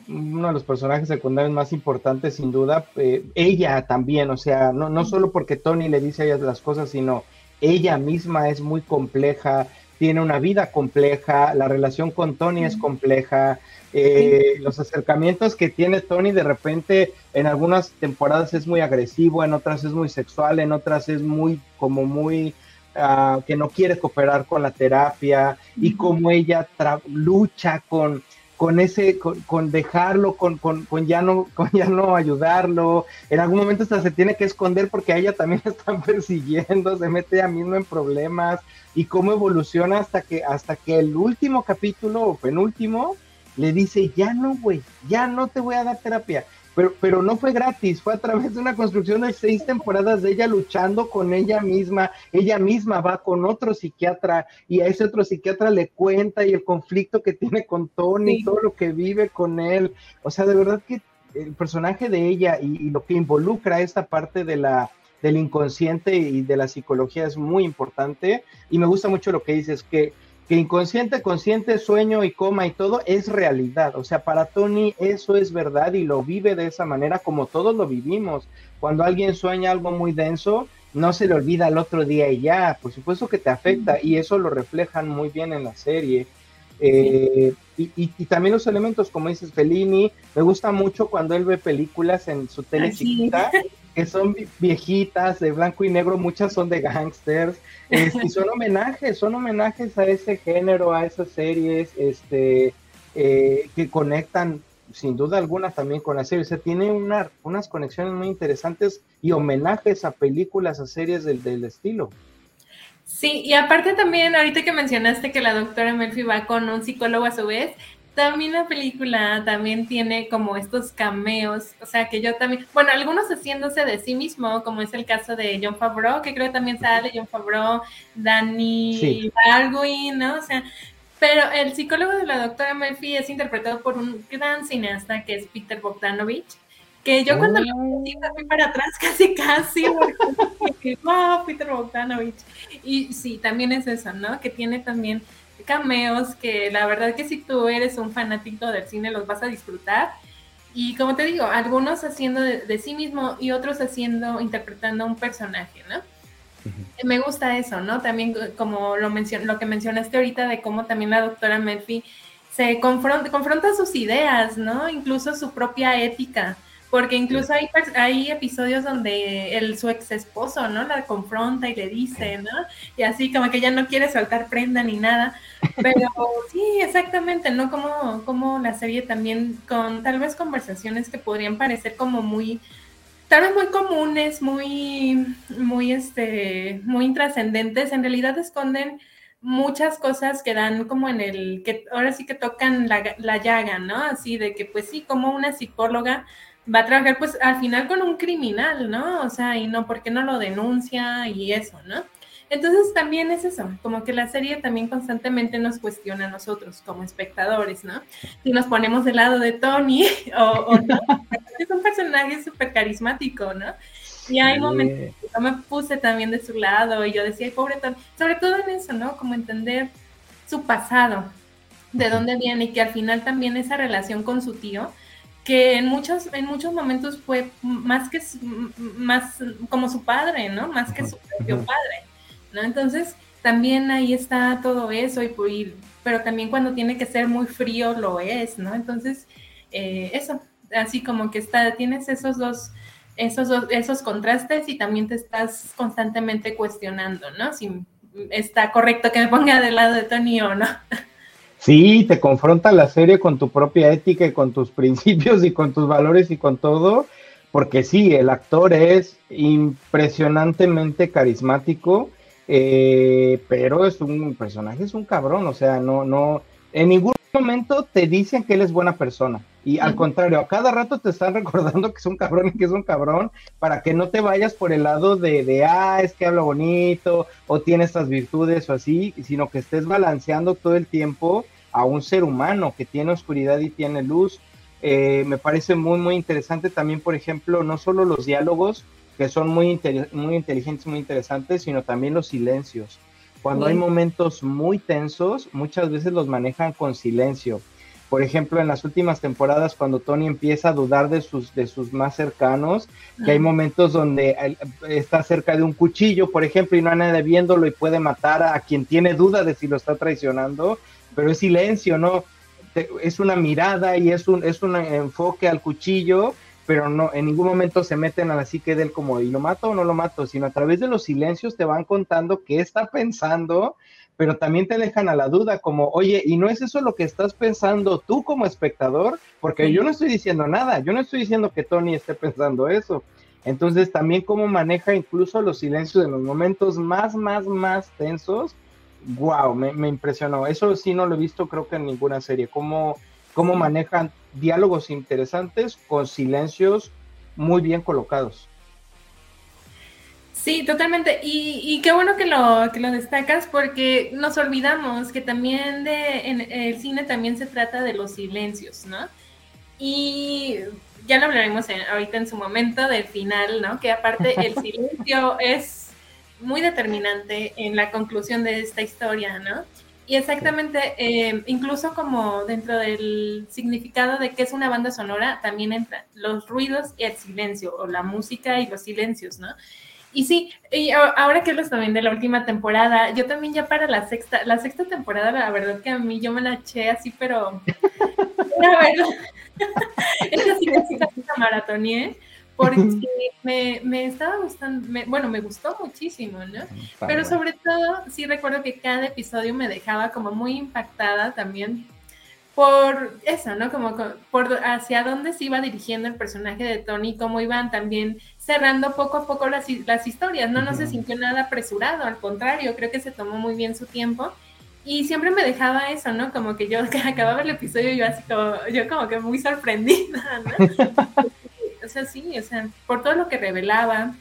uno de los personajes secundarios más importantes sin duda, ella también, o sea, no, no solo porque Tony le dice a ella las cosas, sino ella misma es muy compleja, tiene una vida compleja, la relación con Tony es compleja, eh, los acercamientos que tiene Tony de repente en algunas temporadas es muy agresivo, en otras es muy sexual, en otras es muy como muy ah, que no quiere cooperar con la terapia y como ella lucha con con ese, con, dejarlo, con, con, con, ya no, con ya no ayudarlo. En algún momento hasta se tiene que esconder porque a ella también la están persiguiendo, se mete a mismo en problemas y cómo evoluciona hasta que, hasta que el último capítulo o penúltimo le dice, ya no, güey, ya no te voy a dar terapia. Pero, pero no fue gratis, fue a través de una construcción de seis temporadas de ella luchando con ella misma. Ella misma va con otro psiquiatra y a ese otro psiquiatra le cuenta y el conflicto que tiene con Tony, todo lo que vive con él. O sea, de verdad que el personaje de ella y, lo que involucra esta parte de la, del inconsciente y de la psicología es muy importante. Y me gusta mucho lo que dices, que que inconsciente, consciente, sueño y coma y todo es realidad. O sea, para Tony eso es verdad y lo vive de esa manera como todos lo vivimos. Cuando alguien sueña algo muy denso, no se le olvida el otro día y ya, por supuesto que te afecta y eso lo reflejan muy bien en la serie. Eh, y, también los elementos, como dices, Fellini, me gusta mucho cuando él ve películas en su tele chiquita, que son viejitas, de blanco y negro, muchas son de gangsters, este, y son homenajes, son homenajes a ese género, a esas series, este, eh, que conectan sin duda alguna también con la serie. O sea, tiene una, unas conexiones muy interesantes y homenajes a películas, a series del, del estilo. Sí, y aparte también, ahorita que mencionaste que la doctora Murphy va con un psicólogo a su vez, también la película también tiene como estos cameos, o sea que yo también, bueno, algunos haciéndose de sí mismo, como es el caso de John Favreau, que creo que también sale John Favreau, Danny sí. ¿no? O sea, pero el psicólogo de la doctora Murphy es interpretado por un gran cineasta que es Peter Bogdanovich, que yo cuando lo vi fui para atrás casi casi, porque, wow, Peter Bogdanovich. Y sí, también es eso, ¿no? Que tiene también cameos que la verdad que si tú eres un fanático del cine los vas a disfrutar. Y como te digo, algunos haciendo de, sí mismo y otros haciendo, interpretando un personaje, ¿no? Me gusta eso, ¿no? También como lo, lo que mencionaste ahorita de cómo también la doctora Murphy se confronta, confronta sus ideas, ¿no? Incluso su propia ética porque incluso hay, hay episodios donde el, su ex esposo, ¿no? La confronta y le dice, ¿no? Y así como que ya no quiere soltar prenda ni nada. Pero sí, exactamente, ¿no? Como, como la serie también con tal vez conversaciones que podrían parecer como muy, tal vez muy comunes, muy, muy, este, muy intrascendentes, en realidad esconden muchas cosas que dan como en el, que ahora sí que tocan la, la llaga, ¿no? Así de que pues sí, como una psicóloga va a trabajar pues al final con un criminal, ¿no? O sea, y no, porque no lo denuncia y eso, ¿no? Entonces también es eso, como que la serie también constantemente nos cuestiona a nosotros como espectadores, ¿no? Si nos ponemos del lado de Tony o, no, es un personaje súper carismático, ¿no? Y hay momentos que yo me puse también de su lado y yo decía, pobre Tony, sobre todo en eso, ¿no? Como entender su pasado, de dónde viene y que al final también esa relación con su tío, que en muchos, en muchos momentos fue más que más como su padre, ¿no? Más que su propio padre, ¿no? Entonces, también ahí está todo eso, y, pero también cuando tiene que ser muy frío lo es, ¿no? Entonces, eh, eso, así como que está, tienes esos dos, esos dos, esos contrastes y también te estás constantemente cuestionando, ¿no? Si está correcto que me ponga del lado de Tony o no. Sí, te confronta la serie con tu propia ética y con tus principios y con tus valores y con todo, porque sí, el actor es impresionantemente carismático, eh, pero es un personaje, es un cabrón, o sea, no, no, en ningún momento te dicen que él es buena persona. Y al contrario, a cada rato te están recordando que es un cabrón y que es un cabrón para que no te vayas por el lado de, de, ah, es que habla bonito o tiene estas virtudes o así, sino que estés balanceando todo el tiempo a un ser humano que tiene oscuridad y tiene luz. Eh, me parece muy, muy interesante también, por ejemplo, no solo los diálogos, que son muy, muy inteligentes, muy interesantes, sino también los silencios. Cuando hay momentos muy tensos, muchas veces los manejan con silencio. Por ejemplo, en las últimas temporadas, cuando Tony empieza a dudar de sus, de sus más cercanos, que hay momentos donde está cerca de un cuchillo, por ejemplo, y no hay nadie viéndolo y puede matar a quien tiene duda de si lo está traicionando, pero es silencio, ¿no? Es una mirada y es un, es un enfoque al cuchillo, pero no, en ningún momento se meten a la psique de él como, ¿y lo mato o no lo mato? Sino a través de los silencios te van contando qué está pensando, pero también te dejan a la duda como, oye, ¿y no es eso lo que estás pensando tú como espectador? Porque yo no estoy diciendo nada, yo no estoy diciendo que Tony esté pensando eso. Entonces también cómo maneja incluso los silencios en los momentos más, más, más tensos wow, me, impresionó. Eso sí no lo he visto creo que en ninguna serie. Cómo, cómo manejan diálogos interesantes con silencios muy bien colocados. Sí, totalmente. Y, qué bueno que lo, que lo destacas porque nos olvidamos que también de, en el cine también se trata de los silencios, ¿no? Y ya lo hablaremos ahorita en su momento del final, ¿no? Que aparte el silencio es muy determinante en la conclusión de esta historia, ¿no? Y exactamente, eh, incluso como dentro del significado de qué es una banda sonora, también entran los ruidos y el silencio, o la música y los silencios, ¿no? y sí, y ahora que hablas también de la última temporada, yo también ya para la sexta, la sexta temporada, la verdad que a mí yo me la eché así, pero la verdad, esa sí la maratoné porque me, me, estaba gustando, bueno, me gustó muchísimo, ¿no? Pero sobre todo, sí recuerdo que cada episodio me dejaba como muy impactada también por eso, ¿no? Como por hacia dónde se iba dirigiendo el personaje de Tony, cómo iban también cerrando poco a poco las, las historias, ¿no? No se sintió nada apresurado, al contrario, creo que se tomó muy bien su tiempo. Y siempre me dejaba eso, ¿no? Como que yo que acababa el episodio yo así como, yo como que muy sorprendida, ¿no? o sea, sí, o sea, por todo lo que revelaba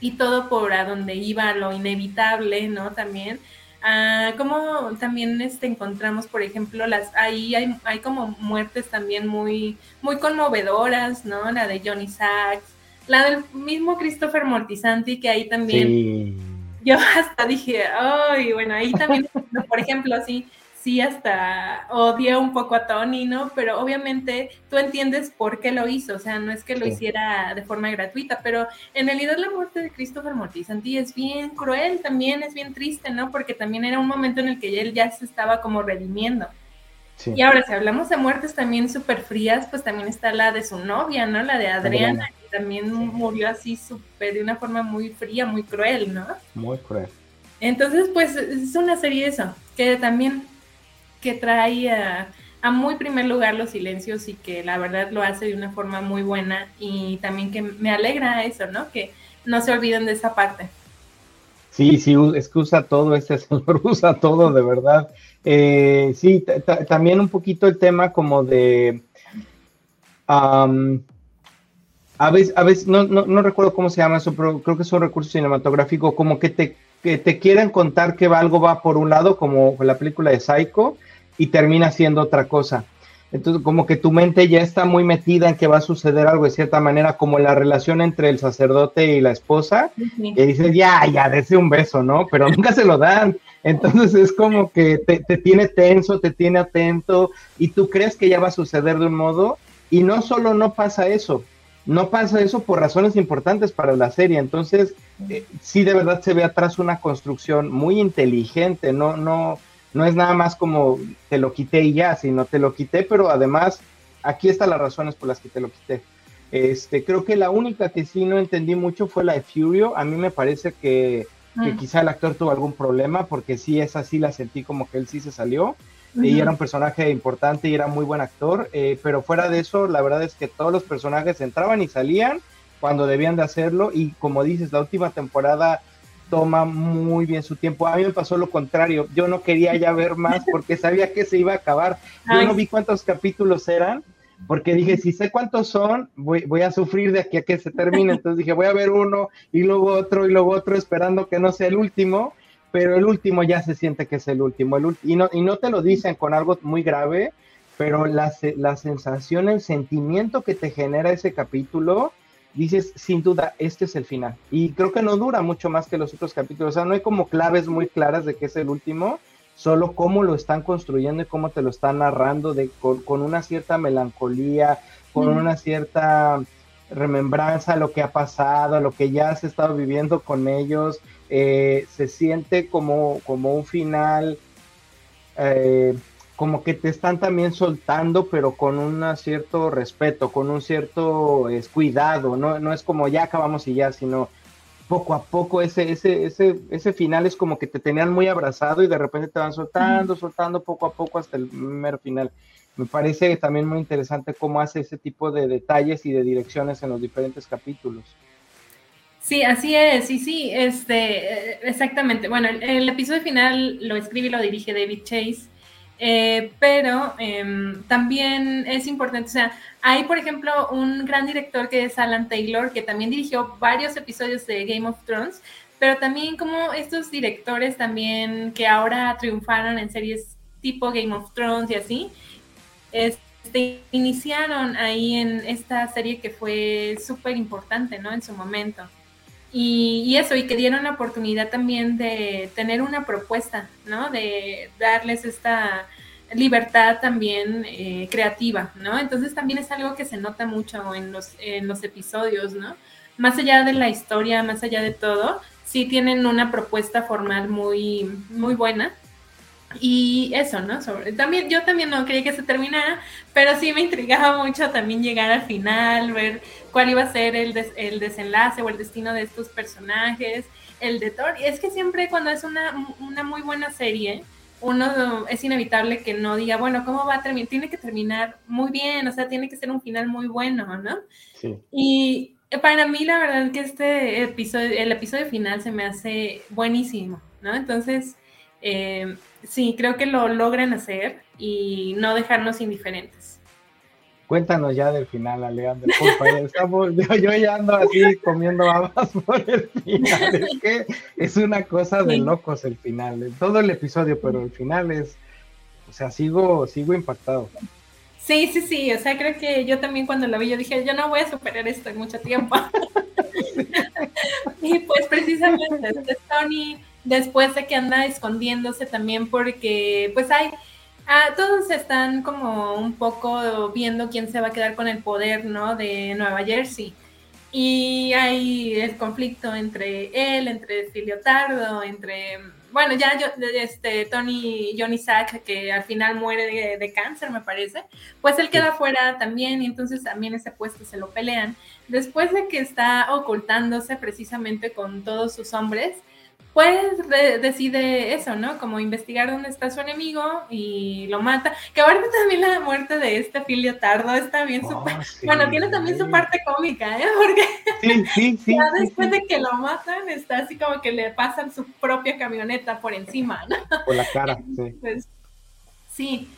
y todo por a donde iba, lo inevitable, ¿no? También Ah, como también este, encontramos, por ejemplo, las ahí hay, hay como muertes también muy, muy conmovedoras, ¿no? La de Johnny Sachs, la del mismo Christopher Mortisanti, que ahí también yo hasta dije, ay, bueno, ahí también, por ejemplo, sí, sí hasta odia un poco a Tony, ¿no? Pero obviamente tú entiendes por qué lo hizo, o sea, no es que lo hiciera de forma gratuita, pero en realidad la muerte de Christopher Mortisanti es bien cruel, también es bien triste, ¿no? Porque también era un momento en el que él ya se estaba como redimiendo. Y ahora, si hablamos de muertes también súper frías, pues también está la de su novia, ¿no? La de Adriana, que también murió así súper, de una forma muy fría, muy cruel, ¿no? Muy cruel. Entonces, pues es una serie eso, que también que trae a, muy primer lugar los silencios y que la verdad lo hace de una forma muy buena y también que me alegra eso, ¿no? Que no se olviden de esa parte. Sí, sí, es que usa todo, este señor usa todo, de verdad. Eh, sí, también un poquito el tema como de... a veces, a veces no, no, recuerdo cómo se llama eso, pero creo que es un recurso cinematográfico, como que te, que te quieren contar que algo va por un lado, como la película de Psycho, y termina siendo otra cosa. Entonces, como que tu mente ya está muy metida en que va a suceder algo de cierta manera, como la relación entre el sacerdote y la esposa, y dices, ya, ya, dése un beso, ¿no? Pero nunca se lo dan. Entonces es como que te, te, tiene tenso, te tiene atento, y tú crees que ya va a suceder de un modo, y no solo no pasa eso, no pasa eso por razones importantes para la serie. Entonces, eh, sí de verdad se ve atrás una construcción muy inteligente, no, no, no es nada más como te lo quité y ya, sino te lo quité, pero además aquí están las razones por las que te lo quité. Este, creo que la única que sí no entendí mucho fue la de Furio. A mí me parece que, mm. quizá el actor tuvo algún problema, porque sí, esa sí la sentí como que él sí se salió. Y era un personaje importante y era muy buen actor. Eh, pero fuera de eso, la verdad es que todos los personajes entraban y salían cuando debían de hacerlo. Y como dices, la última temporada toma muy bien su tiempo. A mí me pasó lo contrario. Yo no quería ya ver más porque sabía que se iba a acabar. Yo no vi cuántos capítulos eran porque dije, si sé cuántos son, voy, voy, a sufrir de aquí a que se termine. Entonces dije, voy a ver uno y luego otro y luego otro esperando que no sea el último. Pero el último ya se siente que es el último. El y, no, y no te lo dicen con algo muy grave, pero la, la sensación, el sentimiento que te genera ese capítulo, dices, sin duda, este es el final. Y creo que no dura mucho más que los otros capítulos. O sea, no hay como claves muy claras de que es el último, solo cómo lo están construyendo y cómo te lo están narrando de, con, una cierta melancolía, con una cierta remembranza a lo que ha pasado, a lo que ya has estado viviendo con ellos. Eh, se siente como, como un final. Eh, como que te están también soltando, pero con un cierto respeto, con un cierto cuidado, ¿no? no es como ya acabamos y ya, sino poco a poco ese, ese, ese, ese final es como que te tenían muy abrazado y de repente te van soltando, soltando poco a poco hasta el mero final. Me parece también muy interesante cómo hace ese tipo de detalles y de direcciones en los diferentes capítulos. Sí, así es, sí, sí, este, exactamente. Bueno, el, el episodio final lo escribe y lo dirige David Chase. Eh, pero em, también es importante, o sea, hay por ejemplo un gran director que es Alan Taylor, que también dirigió varios episodios de Game of Thrones, pero también como estos directores también que ahora triunfaron en series tipo Game of Thrones y así, este, iniciaron ahí en esta serie que fue súper importante, ¿no? En su momento. Y, eso, y que dieron la oportunidad también de tener una propuesta, ¿no? De darles esta libertad también eh, creativa, ¿no? Entonces también es algo que se nota mucho en los, en los episodios, ¿no? más allá de la historia, más allá de todo, sí tienen una propuesta formal muy, muy buena. Y eso, ¿no? Sobre, también, yo también no quería que se terminara, pero sí me intrigaba mucho también llegar al final, ver cuál iba a ser el, el desenlace o el destino de estos personajes, el de Thor. Y es que siempre cuando es una, una muy buena serie, uno es inevitable que no diga, bueno, ¿cómo va a terminar? Tiene que terminar muy bien, o sea, tiene que ser un final muy bueno, ¿no? Sí. Y para mí, la verdad que este episodio, el episodio final se me hace buenísimo, ¿no? Entonces, eh, sí, creo que lo logran hacer y no dejarnos indiferentes. Cuéntanos ya del final, Alejandro. yo, ya ando así comiendo habas por el final. Es que es una cosa de locos el final. Todo el episodio, pero el final es. O sea, sigo, sigo impactado. Sí, sí, sí. O sea, creo que yo también cuando lo vi, yo dije, yo no voy a superar esto en mucho tiempo. y pues precisamente este Tony, después de que anda escondiéndose también porque pues hay Ah, todos están como un poco viendo quién se va a quedar con el poder, ¿no? De Nueva Jersey. Y hay el conflicto entre él, entre Filiotardo, entre, bueno, ya yo, este, Tony, Johnny Sack, que al final muere de, cáncer, me parece, pues él queda fuera también y entonces también ese puesto se lo pelean. Después de que está ocultándose precisamente con todos sus hombres, pues decide eso, ¿no? Como investigar dónde está su enemigo y lo mata. Que ahora también la muerte de este Filio Tardo está bien oh, súper... Bueno, tiene también su parte cómica, ¿eh? Porque sí, ya después de que lo matan, está así como que le pasan su propia camioneta por encima, ¿no? Por la cara, sí. Pues, sí.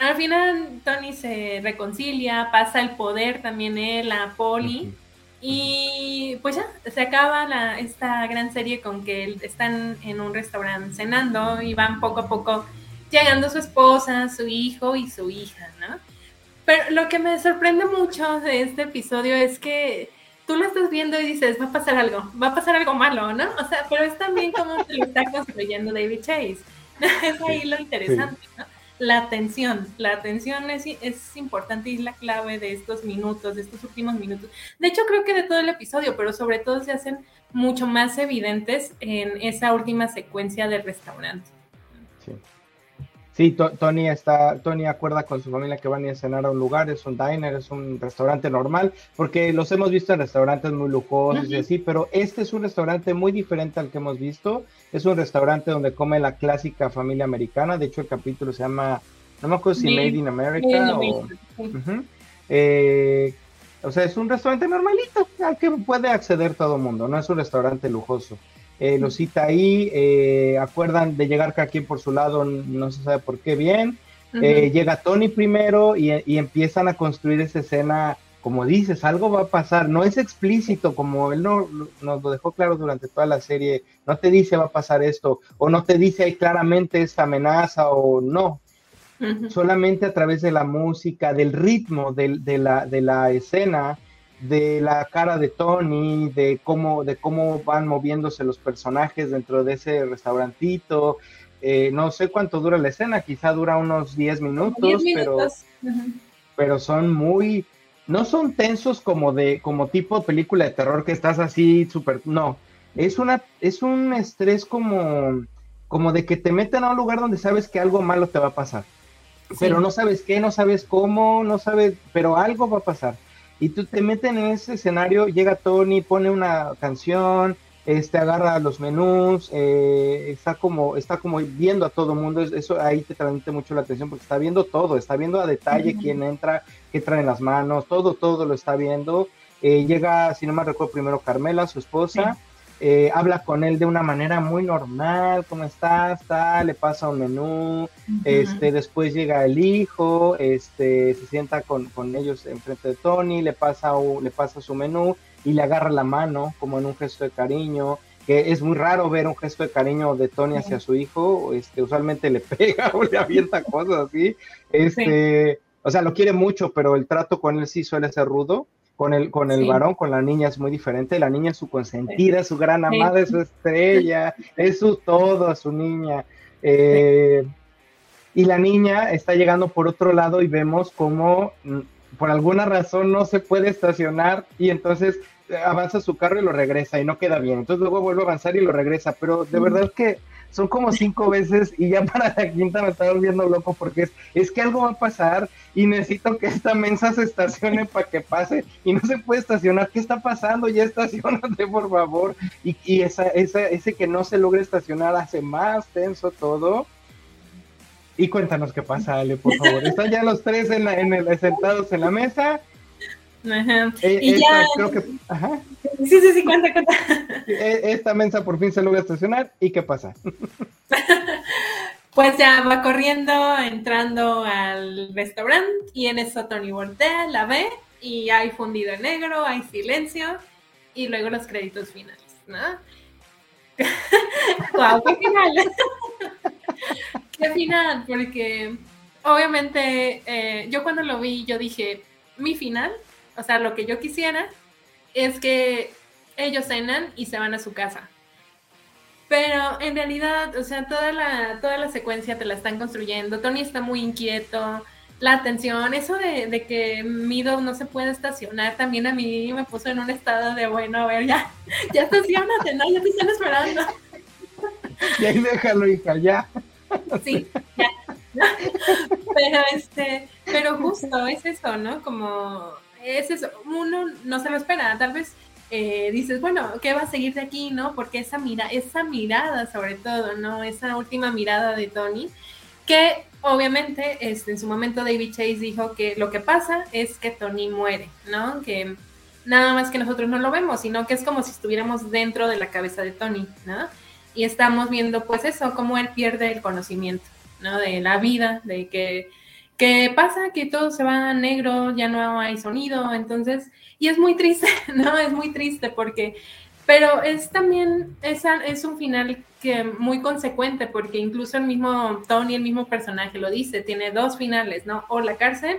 Al final Tony se reconcilia, pasa el poder también él a Polly. Y pues ya, se acaba la, esta gran serie con que están en un restaurante cenando y van poco a poco llegando su esposa, su hijo y su hija, ¿no? Pero lo que me sorprende mucho de este episodio es que tú lo estás viendo y dices, va a pasar algo, va a pasar algo malo, ¿no? O sea, pero es también como te lo está construyendo David Chase. es ahí lo interesante, ¿no? La atención. La atención es, importante y es la clave de estos minutos, de estos últimos minutos. De hecho, creo que de todo el episodio, pero sobre todo se hacen mucho más evidentes en esa última secuencia del restaurante. Sí, Tony está, Tony acuerda con su familia que van a ir a cenar a un lugar, es un diner, es un restaurante normal, porque los hemos visto en restaurantes muy lujosos y así, pero este es un restaurante muy diferente al que hemos visto. Es un restaurante donde come la clásica familia americana. De hecho, el capítulo se llama, no me acuerdo si Made in America o. Eh, o sea, es un restaurante normalito al que puede acceder todo el mundo, no es un restaurante lujoso eh, lo cita ahí, eh, acuerdan de llegar cada quien por su lado, no se sabe por qué bien. Eh, llega Tony primero y, empiezan a construir esa escena, como dices, algo va a pasar, no es explícito, como él no, nos lo dejó claro durante toda la serie, no te dice va a pasar esto, o no te dice ahí claramente esta amenaza, o no. Solamente a través de la música, del ritmo de, la, de la escena, de la cara de Tony, de cómo, de cómo van moviéndose los personajes dentro de ese restaurantito. Eh, no sé cuánto dura la escena, quizá dura unos 10 minutos, pero, pero son muy, no son tensos como de, como tipo película de terror que estás así súper, no, es una, es un estrés como, como de que te meten a un lugar donde sabes que algo malo te va a pasar, pero no sabes qué, no sabes cómo, no sabes, pero algo va a pasar y tú te meten en ese escenario, llega Tony, pone una canción, este agarra los menús, eh, está como, está como viendo a todo el mundo, eso ahí te transmite mucho la atención porque está viendo todo, está viendo a detalle quién entra, qué trae en las manos, todo, todo lo está viendo. Eh, llega, si no me recuerdo, primero Carmela, su esposa, eh, habla con él de una manera muy normal, ¿cómo estás? le pasa un menú, este, después llega el hijo, este, se sienta con, con ellos enfrente de Tony, le pasa, le pasa su menú y le agarra la mano como en un gesto de cariño, que es muy raro ver un gesto de cariño de Tony hacia su hijo, este, usualmente le pega o le avienta cosas así, este, o sea, lo quiere mucho, pero el trato con él sí suele ser rudo. Con el, con el varón, con la niña es muy diferente. La niña es su consentida, su gran amada, es su estrella, es su todo, su niña. Eh, y la niña está llegando por otro lado y vemos cómo mm, por alguna razón no se puede estacionar y entonces avanza su carro y lo regresa y no queda bien. Entonces luego vuelve a avanzar y lo regresa. Pero de verdad que son como cinco veces y ya para la quinta me estaba volviendo loco porque es, es que algo va a pasar y necesito que esta mensa se estacione para que pase y no se puede estacionar. ¿Qué está pasando? Ya estacionate, por favor. Y, y esa, esa, ese que no se logra estacionar hace más tenso todo. Y cuéntanos qué pasa, Ale, por favor. Están ya los tres en, en el, sentados en la mesa Ajá. Eh, y ya... creo que, ajá. Sí, sí, sí, cuenta, cuenta. E, esta mensa por fin se logra estacionar. ¿Y qué pasa? pues ya va corriendo, entrando al restaurante y en eso Tony voltea, la ve y hay fundido negro, hay silencio y luego los créditos finales, ¿no? wow, qué final. qué final, porque obviamente eh, yo cuando lo vi, yo dije, mi final o sea, lo que yo quisiera es que ellos cenan y se van a su casa. Pero en realidad, o sea, toda la, toda la secuencia te la están construyendo. Tony está muy inquieto. La atención, eso de, que Mido no se puede estacionar, también a mí me puso en un estado de, bueno, a ver, ya, ya estacionate, ¿no? Ya te están esperando. Y ahí déjalo, hija, ya. Sí, ya. Pero este, pero justo es eso, ¿no? Como es eso, uno no se lo espera, tal vez eh, dices, bueno, ¿qué va a seguir de aquí, no? Porque esa, mira, esa mirada sobre todo, ¿no? Esa última mirada de Tony, que obviamente este, en su momento David Chase dijo que lo que pasa es que Tony muere, ¿no? Que nada más que nosotros no lo vemos, sino que es como si estuviéramos dentro de la cabeza de Tony, ¿no? Y estamos viendo pues eso, cómo él pierde el conocimiento, ¿no? De la vida, de que ¿Qué pasa? Que todo se va negro, ya no hay sonido, entonces, y es muy triste, ¿no? Es muy triste porque, pero es también, es, es un final que muy consecuente porque incluso el mismo Tony, el mismo personaje lo dice, tiene dos finales, ¿no? O la cárcel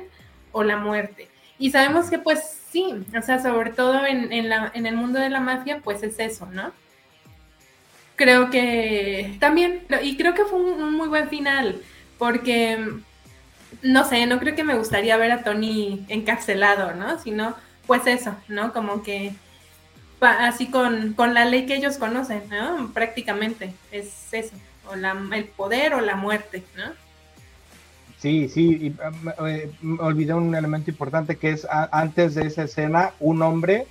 o la muerte. Y sabemos que pues sí, o sea, sobre todo en, en, la, en el mundo de la mafia, pues es eso, ¿no? Creo que también, y creo que fue un muy buen final, porque no sé, no creo que me gustaría ver a Tony encarcelado, ¿no? Sino, pues eso, ¿no? Como que así con, con la ley que ellos conocen, ¿no? Prácticamente es eso, o la, el poder o la muerte, ¿no? Sí, sí, y, eh, olvidé un elemento importante que es antes de esa escena, un hombre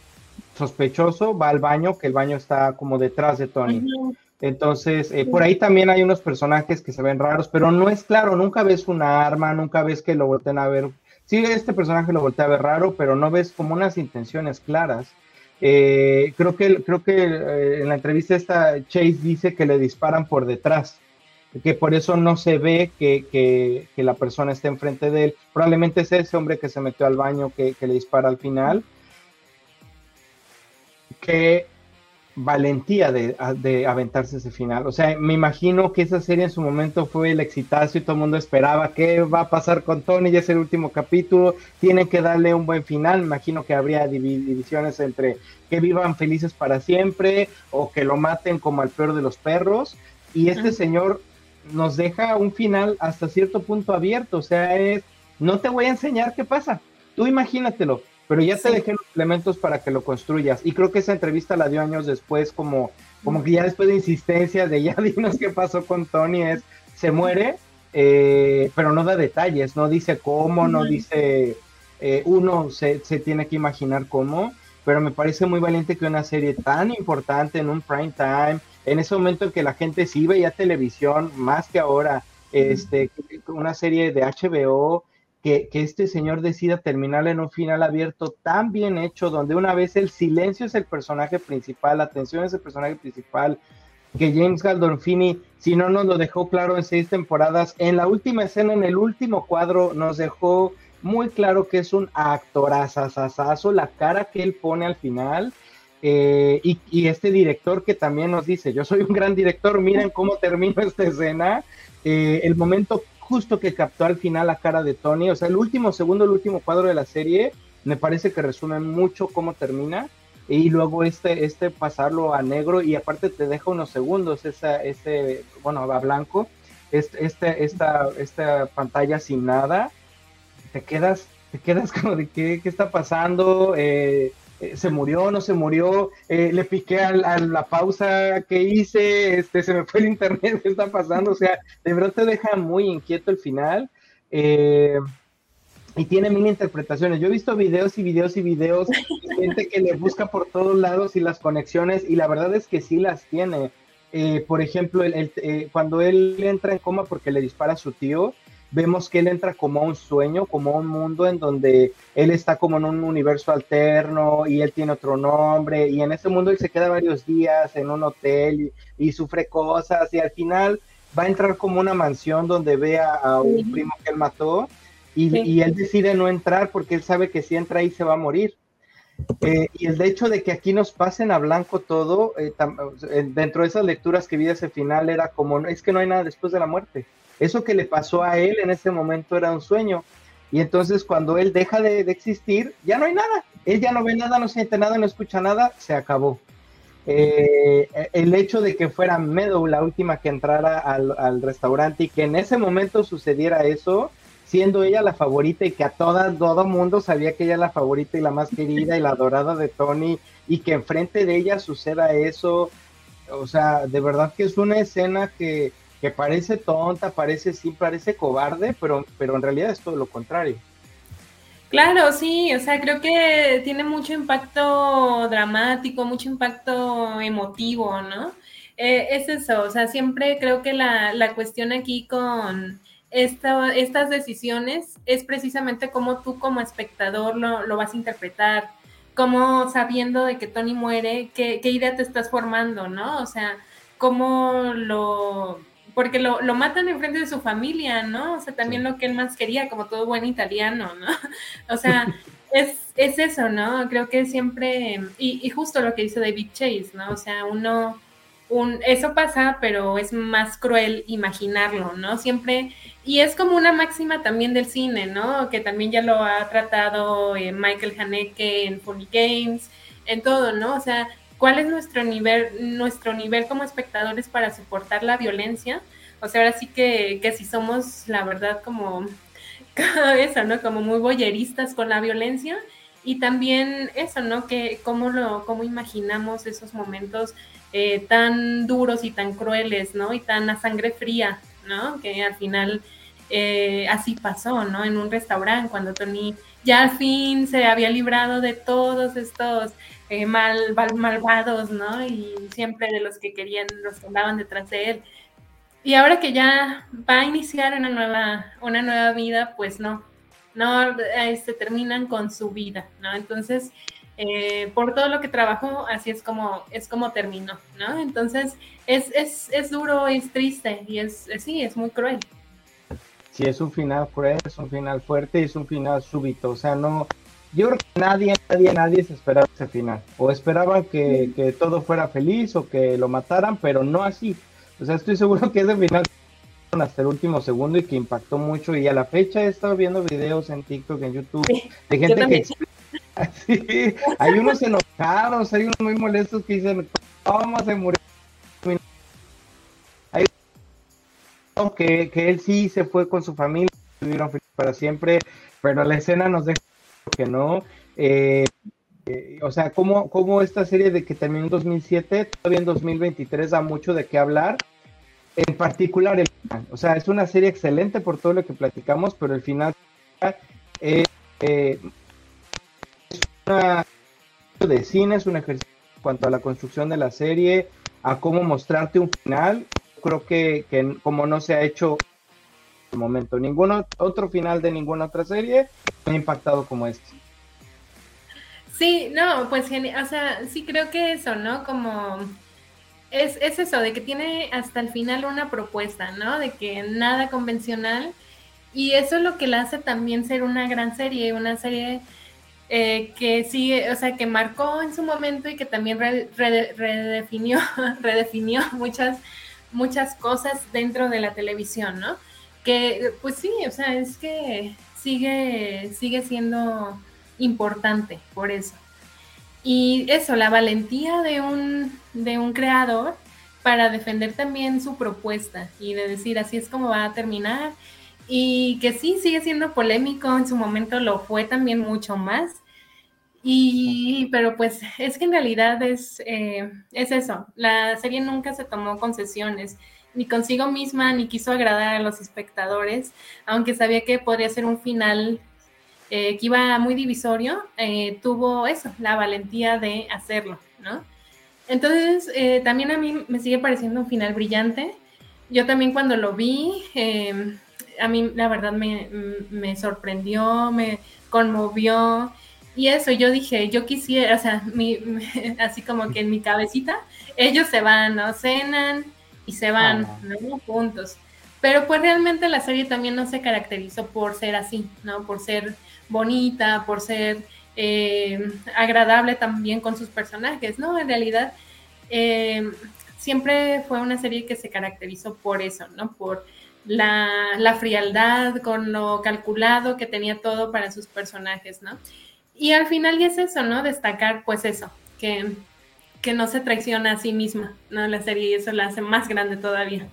sospechoso va al baño, que el baño está como detrás de Tony. Entonces, eh, por ahí también hay unos personajes que se ven raros, pero no es claro, nunca ves una arma, nunca ves que lo volteen a ver. Sí, este personaje lo voltea a ver raro, pero no ves como unas intenciones claras. Eh, creo que, creo que eh, en la entrevista esta Chase dice que le disparan por detrás, que por eso no se ve que, que, que la persona esté enfrente de él. Probablemente es ese hombre que se metió al baño que, que le dispara al final. Que valentía de, de, aventarse ese final. O sea, me imagino que esa serie en su momento fue el exitazo y todo el mundo esperaba qué va a pasar con Tony, ya es el último capítulo, tienen que darle un buen final. Me imagino que habría divisiones entre que vivan felices para siempre o que lo maten como al peor de los perros. Y este señor nos deja un final hasta cierto punto abierto. O sea, es, no te voy a enseñar qué pasa. Tú imagínatelo pero ya te dejé los elementos para que lo construyas. Y creo que esa entrevista la dio años después, como, como que ya después de insistencias de ya dinos qué pasó con Tony, es se muere, eh, pero no da detalles, no dice cómo, no dice, eh, uno se, se, tiene que imaginar cómo, pero me parece muy valiente que una serie tan importante en un prime time, en ese momento en que la gente sí veía televisión, más que ahora, este, una serie de HBO, que, este señor decida terminar en un final abierto tan bien hecho, donde una vez el silencio es el personaje principal, la atención es el personaje principal, que James Galdolfini, si no nos lo dejó claro en seis temporadas, en la última escena, en el último cuadro, nos dejó muy claro que es un actorazazazazo, la cara que él pone al final. Eh, y, este director que también nos dice, yo soy un gran director, miren cómo termino esta escena, eh, el momento justo que captó al final la cara de Tony. O sea, el último segundo, el último cuadro de la serie, me parece que resume mucho cómo termina. Y luego este, este pasarlo a negro y aparte te deja unos segundos esa, ese, bueno, a blanco, este, este, esta, esta pantalla sin nada, te quedas, te quedas como de qué, qué está pasando, eh, eh, se murió, no se murió, eh, le piqué a, la pausa que hice, este, se me fue el internet, ¿qué está pasando? O sea, de verdad te deja muy inquieto el final. Eh, y tiene mil interpretaciones. Yo he visto videos y videos y videos, gente que le busca por todos lados y las conexiones, y la verdad es que sí las tiene. por ejemplo, cuando él entra en coma porque le dispara a su tío, vemos que él entra como a un sueño, como a un mundo en donde él está como en un universo alterno y él tiene otro nombre y en ese mundo él se queda varios días en un hotel y, sufre cosas y al final va a entrar como una mansión donde ve a, un primo que él mató y, él decide no entrar porque él sabe que si entra ahí se va a morir. Eh, y el hecho de que aquí nos pasen a blanco todo, eh, eh, dentro de esas lecturas que vi ese final, era como, es que no hay nada después de la muerte. Eso que le pasó a él en ese momento era un sueño. Y entonces cuando él deja de, existir, ya no hay nada. Él ya no ve nada, no siente nada, no escucha nada, se acabó. Eh, el hecho de que fuera Meadow la última que entrara al, restaurante y que en ese momento sucediera eso, siendo ella la favorita y que a toda, todo mundo sabía que ella era la favorita y la más querida y la adorada de Tony y que enfrente de ella suceda eso, o sea, de verdad que es una escena que, que parece tonta, parece sí, parece cobarde, pero, pero en realidad es todo lo contrario. Claro, sí, o sea, creo que tiene mucho impacto dramático, mucho impacto emotivo, ¿no? Eh, es eso, o sea, siempre creo que la, la cuestión aquí con esta, estas decisiones es precisamente cómo tú como espectador lo, lo, vas a interpretar, cómo sabiendo de que Tony muere, qué idea te estás formando, ¿no? O sea, cómo lo porque lo, lo matan en frente de su familia, ¿no? O sea, también lo que él más quería, como todo buen italiano, ¿no? O sea, es, es eso, ¿no? Creo que siempre, y, y, justo lo que dice David Chase, ¿no? O sea, uno, un, eso pasa, pero es más cruel imaginarlo, ¿no? Siempre, y es como una máxima también del cine, ¿no? Que también ya lo ha tratado eh, Michael Haneke en Funny Games, en todo, ¿no? O sea, cuál es nuestro nivel, nuestro nivel como espectadores para soportar la violencia. O sea, ahora sí que, que si somos, la verdad, como eso, ¿no? Como muy boyeristas con la violencia. Y también eso, ¿no? Que cómo lo, cómo imaginamos esos momentos eh, tan duros y tan crueles, ¿no? Y tan a sangre fría, ¿no? Que al final eh, así pasó, ¿no? En un restaurante, cuando Tony ya al fin se había librado de todos estos eh, mal, malvados, ¿no? Y siempre de los que querían, los que andaban detrás de él. Y ahora que ya va a iniciar una nueva, una nueva vida, pues no, no, este, terminan con su vida, ¿no? Entonces, eh, por todo lo que trabajó, así es como, es como terminó, ¿no? Entonces, es, es, es duro, es triste y es, sí, es muy cruel. Sí, es un final cruel, es un final fuerte es un final súbito, o sea, no, yo creo que nadie, nadie, nadie se esperaba ese final. O esperaban que, que, todo fuera feliz o que lo mataran, pero no así. O sea, estoy seguro que ese final hasta el último segundo y que impactó mucho. Y a la fecha he estado viendo videos en TikTok, en YouTube, de gente que sí, hay unos enojados, hay unos muy molestos que dicen, ¿cómo se murió? Hay que, que él sí se fue con su familia, vivieron para siempre, pero la escena nos deja que no. Eh, eh, o sea, como, como esta serie de que terminó en 2007, todavía en 2023 da mucho de qué hablar. En particular, el final. O sea, es una serie excelente por todo lo que platicamos, pero el final eh, es una de cine, es un ejercicio en cuanto a la construcción de la serie, a cómo mostrarte un final. Creo que, que como no se ha hecho momento. Ningún otro final de ninguna otra serie me ha impactado como este. Sí, no, pues o sea, sí creo que eso, ¿no? Como es, es eso, de que tiene hasta el final una propuesta, ¿no? De que nada convencional. Y eso es lo que la hace también ser una gran serie, una serie eh, que sí, o sea, que marcó en su momento y que también redefinió, redefinió muchas, muchas cosas dentro de la televisión, ¿no? Que pues sí, o sea, es que sigue, sigue siendo importante por eso. Y eso, la valentía de un, de un creador para defender también su propuesta y de decir así es como va a terminar. Y que sí, sigue siendo polémico, en su momento lo fue también mucho más. Y, pero pues es que en realidad es, eh, es eso, la serie nunca se tomó concesiones, ni consigo misma, ni quiso agradar a los espectadores, aunque sabía que podría ser un final eh, que iba muy divisorio, eh, tuvo eso, la valentía de hacerlo, ¿no? Entonces, también a mí me sigue pareciendo un final brillante. Yo también cuando lo vi, a mí la verdad me, me sorprendió, me conmovió y eso, yo dije, yo quisiera, o sea, mi, así como que en mi cabecita, ellos se van, ¿no? Cenan y se van, ah. ¿no? Juntos. Pero pues realmente la serie también no se caracterizó por ser así, ¿no? Por ser bonita, por ser eh, agradable también con sus personajes, ¿no? En realidad, eh, siempre fue una serie que se caracterizó por eso, ¿no? Por la, la frialdad, con lo calculado que tenía todo para sus personajes, ¿no? Y al final y es eso, ¿no? Destacar pues eso, que, que no se traiciona a sí misma, ¿no? La serie y eso la hace más grande todavía.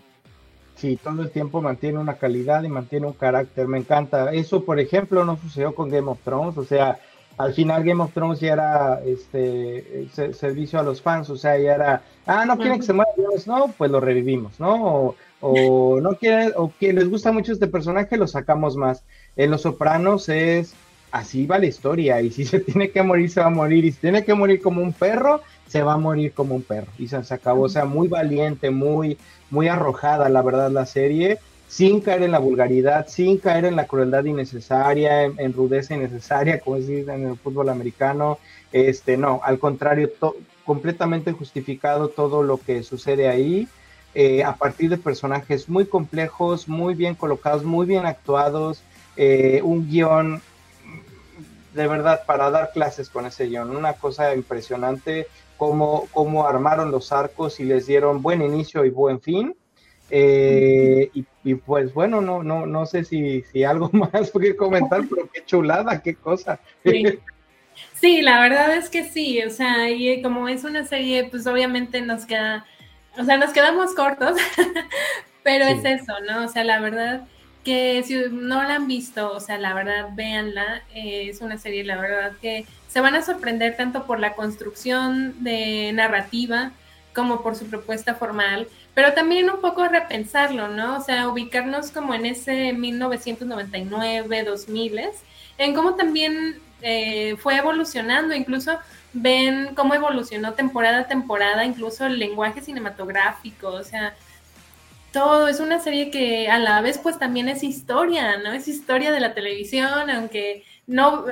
Sí, todo el tiempo mantiene una calidad y mantiene un carácter, me encanta. Eso, por ejemplo, no sucedió con Game of Thrones, o sea, al final Game of Thrones ya era este servicio a los fans, o sea, ya era, ah, no quieren que se muera no, pues lo revivimos, ¿no? O, o no quieren, o que les gusta mucho este personaje, lo sacamos más. En Los Sopranos es así va la historia. Y si se tiene que morir, se va a morir. Y si tiene que morir como un perro, se va a morir como un perro. Y se, acabó. O sea, muy valiente, muy, muy arrojada, la verdad, la serie. Sin caer en la vulgaridad, sin caer en la crueldad innecesaria, en, rudeza innecesaria, como se dice en el fútbol americano. Este, no, al contrario, completamente justificado todo lo que sucede ahí. Eh, a partir de personajes muy complejos, muy bien colocados, muy bien actuados, eh, un guion de verdad para dar clases con ese guion. Una cosa impresionante cómo, cómo armaron los arcos y les dieron buen inicio y buen fin. Eh, y, pues bueno, no, no, no sé si, si algo más que comentar, pero qué chulada, qué cosa. Sí. la verdad es que sí, o sea, y como es una serie, pues obviamente nos queda, o sea, nos quedamos cortos, pero es eso, ¿no? O sea, la verdad, que si no la han visto, o sea, la verdad, véanla. Eh, es una serie, la verdad, que se van a sorprender tanto por la construcción de narrativa como por su propuesta formal, pero también un poco repensarlo, ¿no? O sea, ubicarnos como en ese 1999, 2000, en cómo también eh, fue evolucionando, incluso ven cómo evolucionó temporada a temporada, incluso el lenguaje cinematográfico, o sea, todo, es una serie que a la vez pues también es historia, ¿no? Es historia de la televisión, aunque no,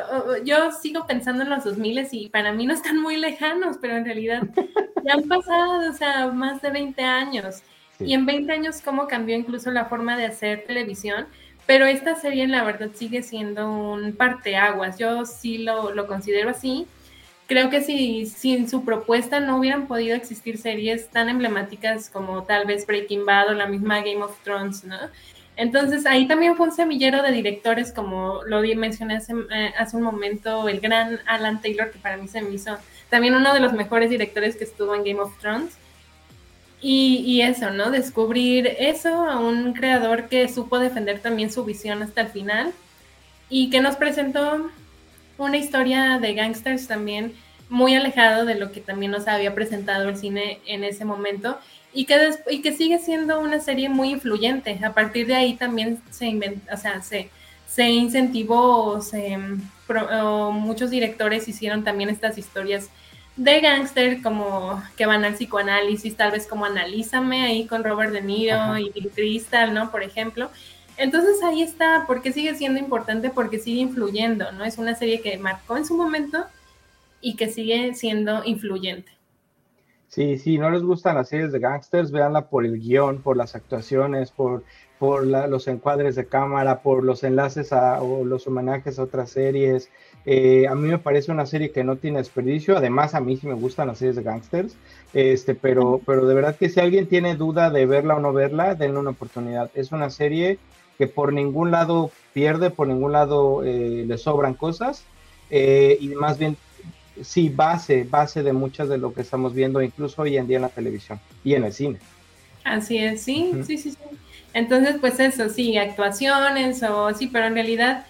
yo sigo pensando en los 2000 y para mí no están muy lejanos, pero en realidad ya han pasado, o sea, más de 20 años. Y en 20 años cómo cambió incluso la forma de hacer televisión, pero esta serie la verdad sigue siendo un parteaguas, yo sí lo, lo considero así creo que si sin su propuesta no hubieran podido existir series tan emblemáticas como tal vez Breaking Bad o la misma Game of Thrones, ¿no? Entonces ahí también fue un semillero de directores, como lo mencioné hace, eh, hace, un momento, el gran Alan Taylor, que para mí se me hizo también uno de los mejores directores que estuvo en Game of Thrones. Y, y, eso, ¿no? Descubrir eso a un creador que supo defender también su visión hasta el final y que nos presentó una historia de gangsters también muy alejado de lo que también nos había presentado el cine en ese momento y que, y que sigue siendo una serie muy influyente. A partir de ahí también se, o sea, se, se incentivó, se, muchos directores hicieron también estas historias de gangster como que van al psicoanálisis, tal vez como Analízame ahí con Robert De Niro y Bill Crystal, ¿no? Por ejemplo. Entonces ahí está, porque sigue siendo importante, porque sigue influyendo, ¿no? Es una serie que marcó en su momento y que sigue siendo influyente. Sí, sí, no les gustan las series de gangsters, véanla por el guion, por las actuaciones, por, por los encuadres de cámara, por los enlaces a, o los homenajes a otras series. Eh, a mí me parece una serie que no tiene desperdicio. Además, a mí sí me gustan las series de gangsters. Este, pero, pero de verdad que si alguien tiene duda de verla o no verla, denle una oportunidad. Es una serie que por ningún lado pierde, por ningún lado eh, le sobran cosas, eh, y más bien sí base, base de muchas de lo que estamos viendo incluso hoy en día en la televisión y en el cine. Así es, sí, sí, sí, sí. Entonces, pues eso, sí, actuaciones o sí, pero en realidad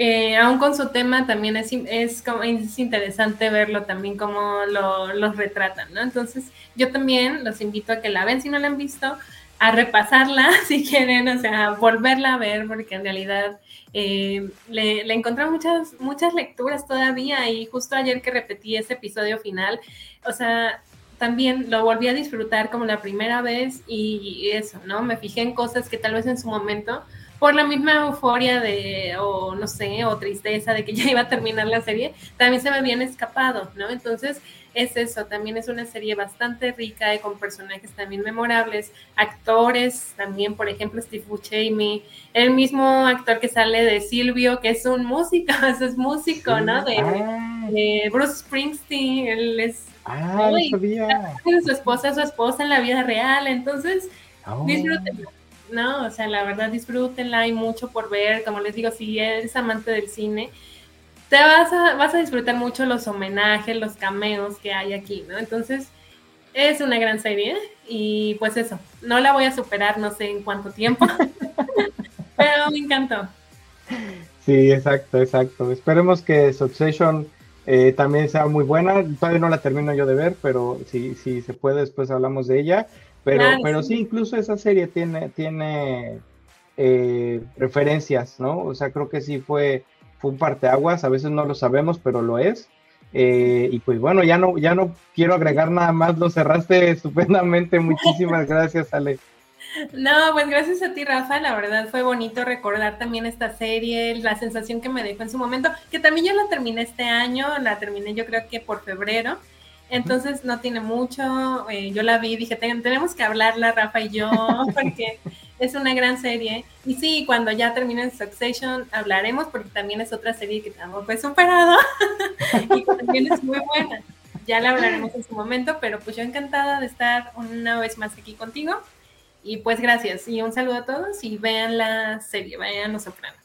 eh, aún con su tema también es, es, es interesante verlo también como lo, los retratan, ¿no? Entonces yo también los invito a que la ven si no la han visto, a repasarla si quieren, o sea, volverla a ver, porque en realidad eh, le, encontré muchas, muchas lecturas todavía y justo ayer que repetí ese episodio final, o sea, también lo volví a disfrutar como la primera vez y eso, ¿no? Me fijé en cosas que tal vez en su momento, por la misma euforia de, o no sé, o tristeza de que ya iba a terminar la serie, también se me habían escapado, ¿no? Entonces, es eso, también es una serie bastante rica y con personajes también memorables, actores, también por ejemplo Steve Buscemi, el mismo actor que sale de Silvio, que es un músico, es músico, ¿no? Ah. De, Bruce Springsteen, él es... Ah, sabía. Su esposa, su esposa en la vida real, entonces oh. ¿no? O sea, la verdad disfrútenla, hay mucho por ver, como les digo, si eres amante del cine, te vas a, vas a disfrutar mucho los homenajes, los cameos que hay aquí, ¿no? Entonces, es una gran serie y pues eso, no la voy a superar no sé en cuánto tiempo, pero me encantó. Sí, exacto, exacto. Esperemos que Succession eh, también sea muy buena. Todavía no la termino yo de ver, pero si, si se puede, después hablamos de ella. Pero, pero sí. incluso esa serie tiene, tiene eh, referencias, ¿no? O sea, creo que sí fue fue un parteaguas, a veces no lo sabemos, pero lo es. Eh, y pues bueno, ya no, ya no quiero agregar nada más, lo cerraste estupendamente. Muchísimas gracias, Ale. No, pues gracias a ti, Rafa. La verdad fue bonito recordar también esta serie, la sensación que me dejó en su momento, que también yo la terminé este año, la terminé yo creo que por febrero. Entonces no tiene mucho. Eh, yo la vi, dije, tenemos que hablarla, Rafa y yo, porque es una gran serie. Y sí, cuando ya termine Succession hablaremos, porque también es otra serie que tampoco he superado y que también es muy buena. Ya la hablaremos en su momento, pero pues yo encantada de estar una vez más aquí contigo. Y pues gracias y un saludo a todos y vean la serie, vayan Los Sopranos.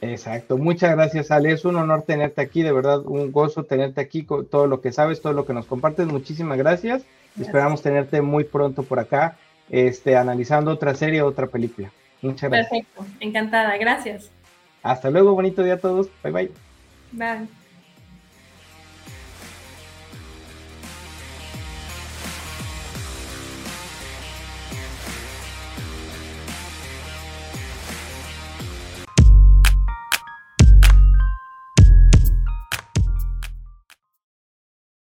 Exacto, muchas gracias Ale, es un honor tenerte aquí, de verdad un gozo tenerte aquí con todo lo que sabes, todo lo que nos compartes, muchísimas gracias. Esperamos tenerte muy pronto por acá este, analizando otra serie o otra película. Muchas gracias. Perfecto, encantada, gracias. Hasta luego, bonito día a todos. Bye bye. Bye.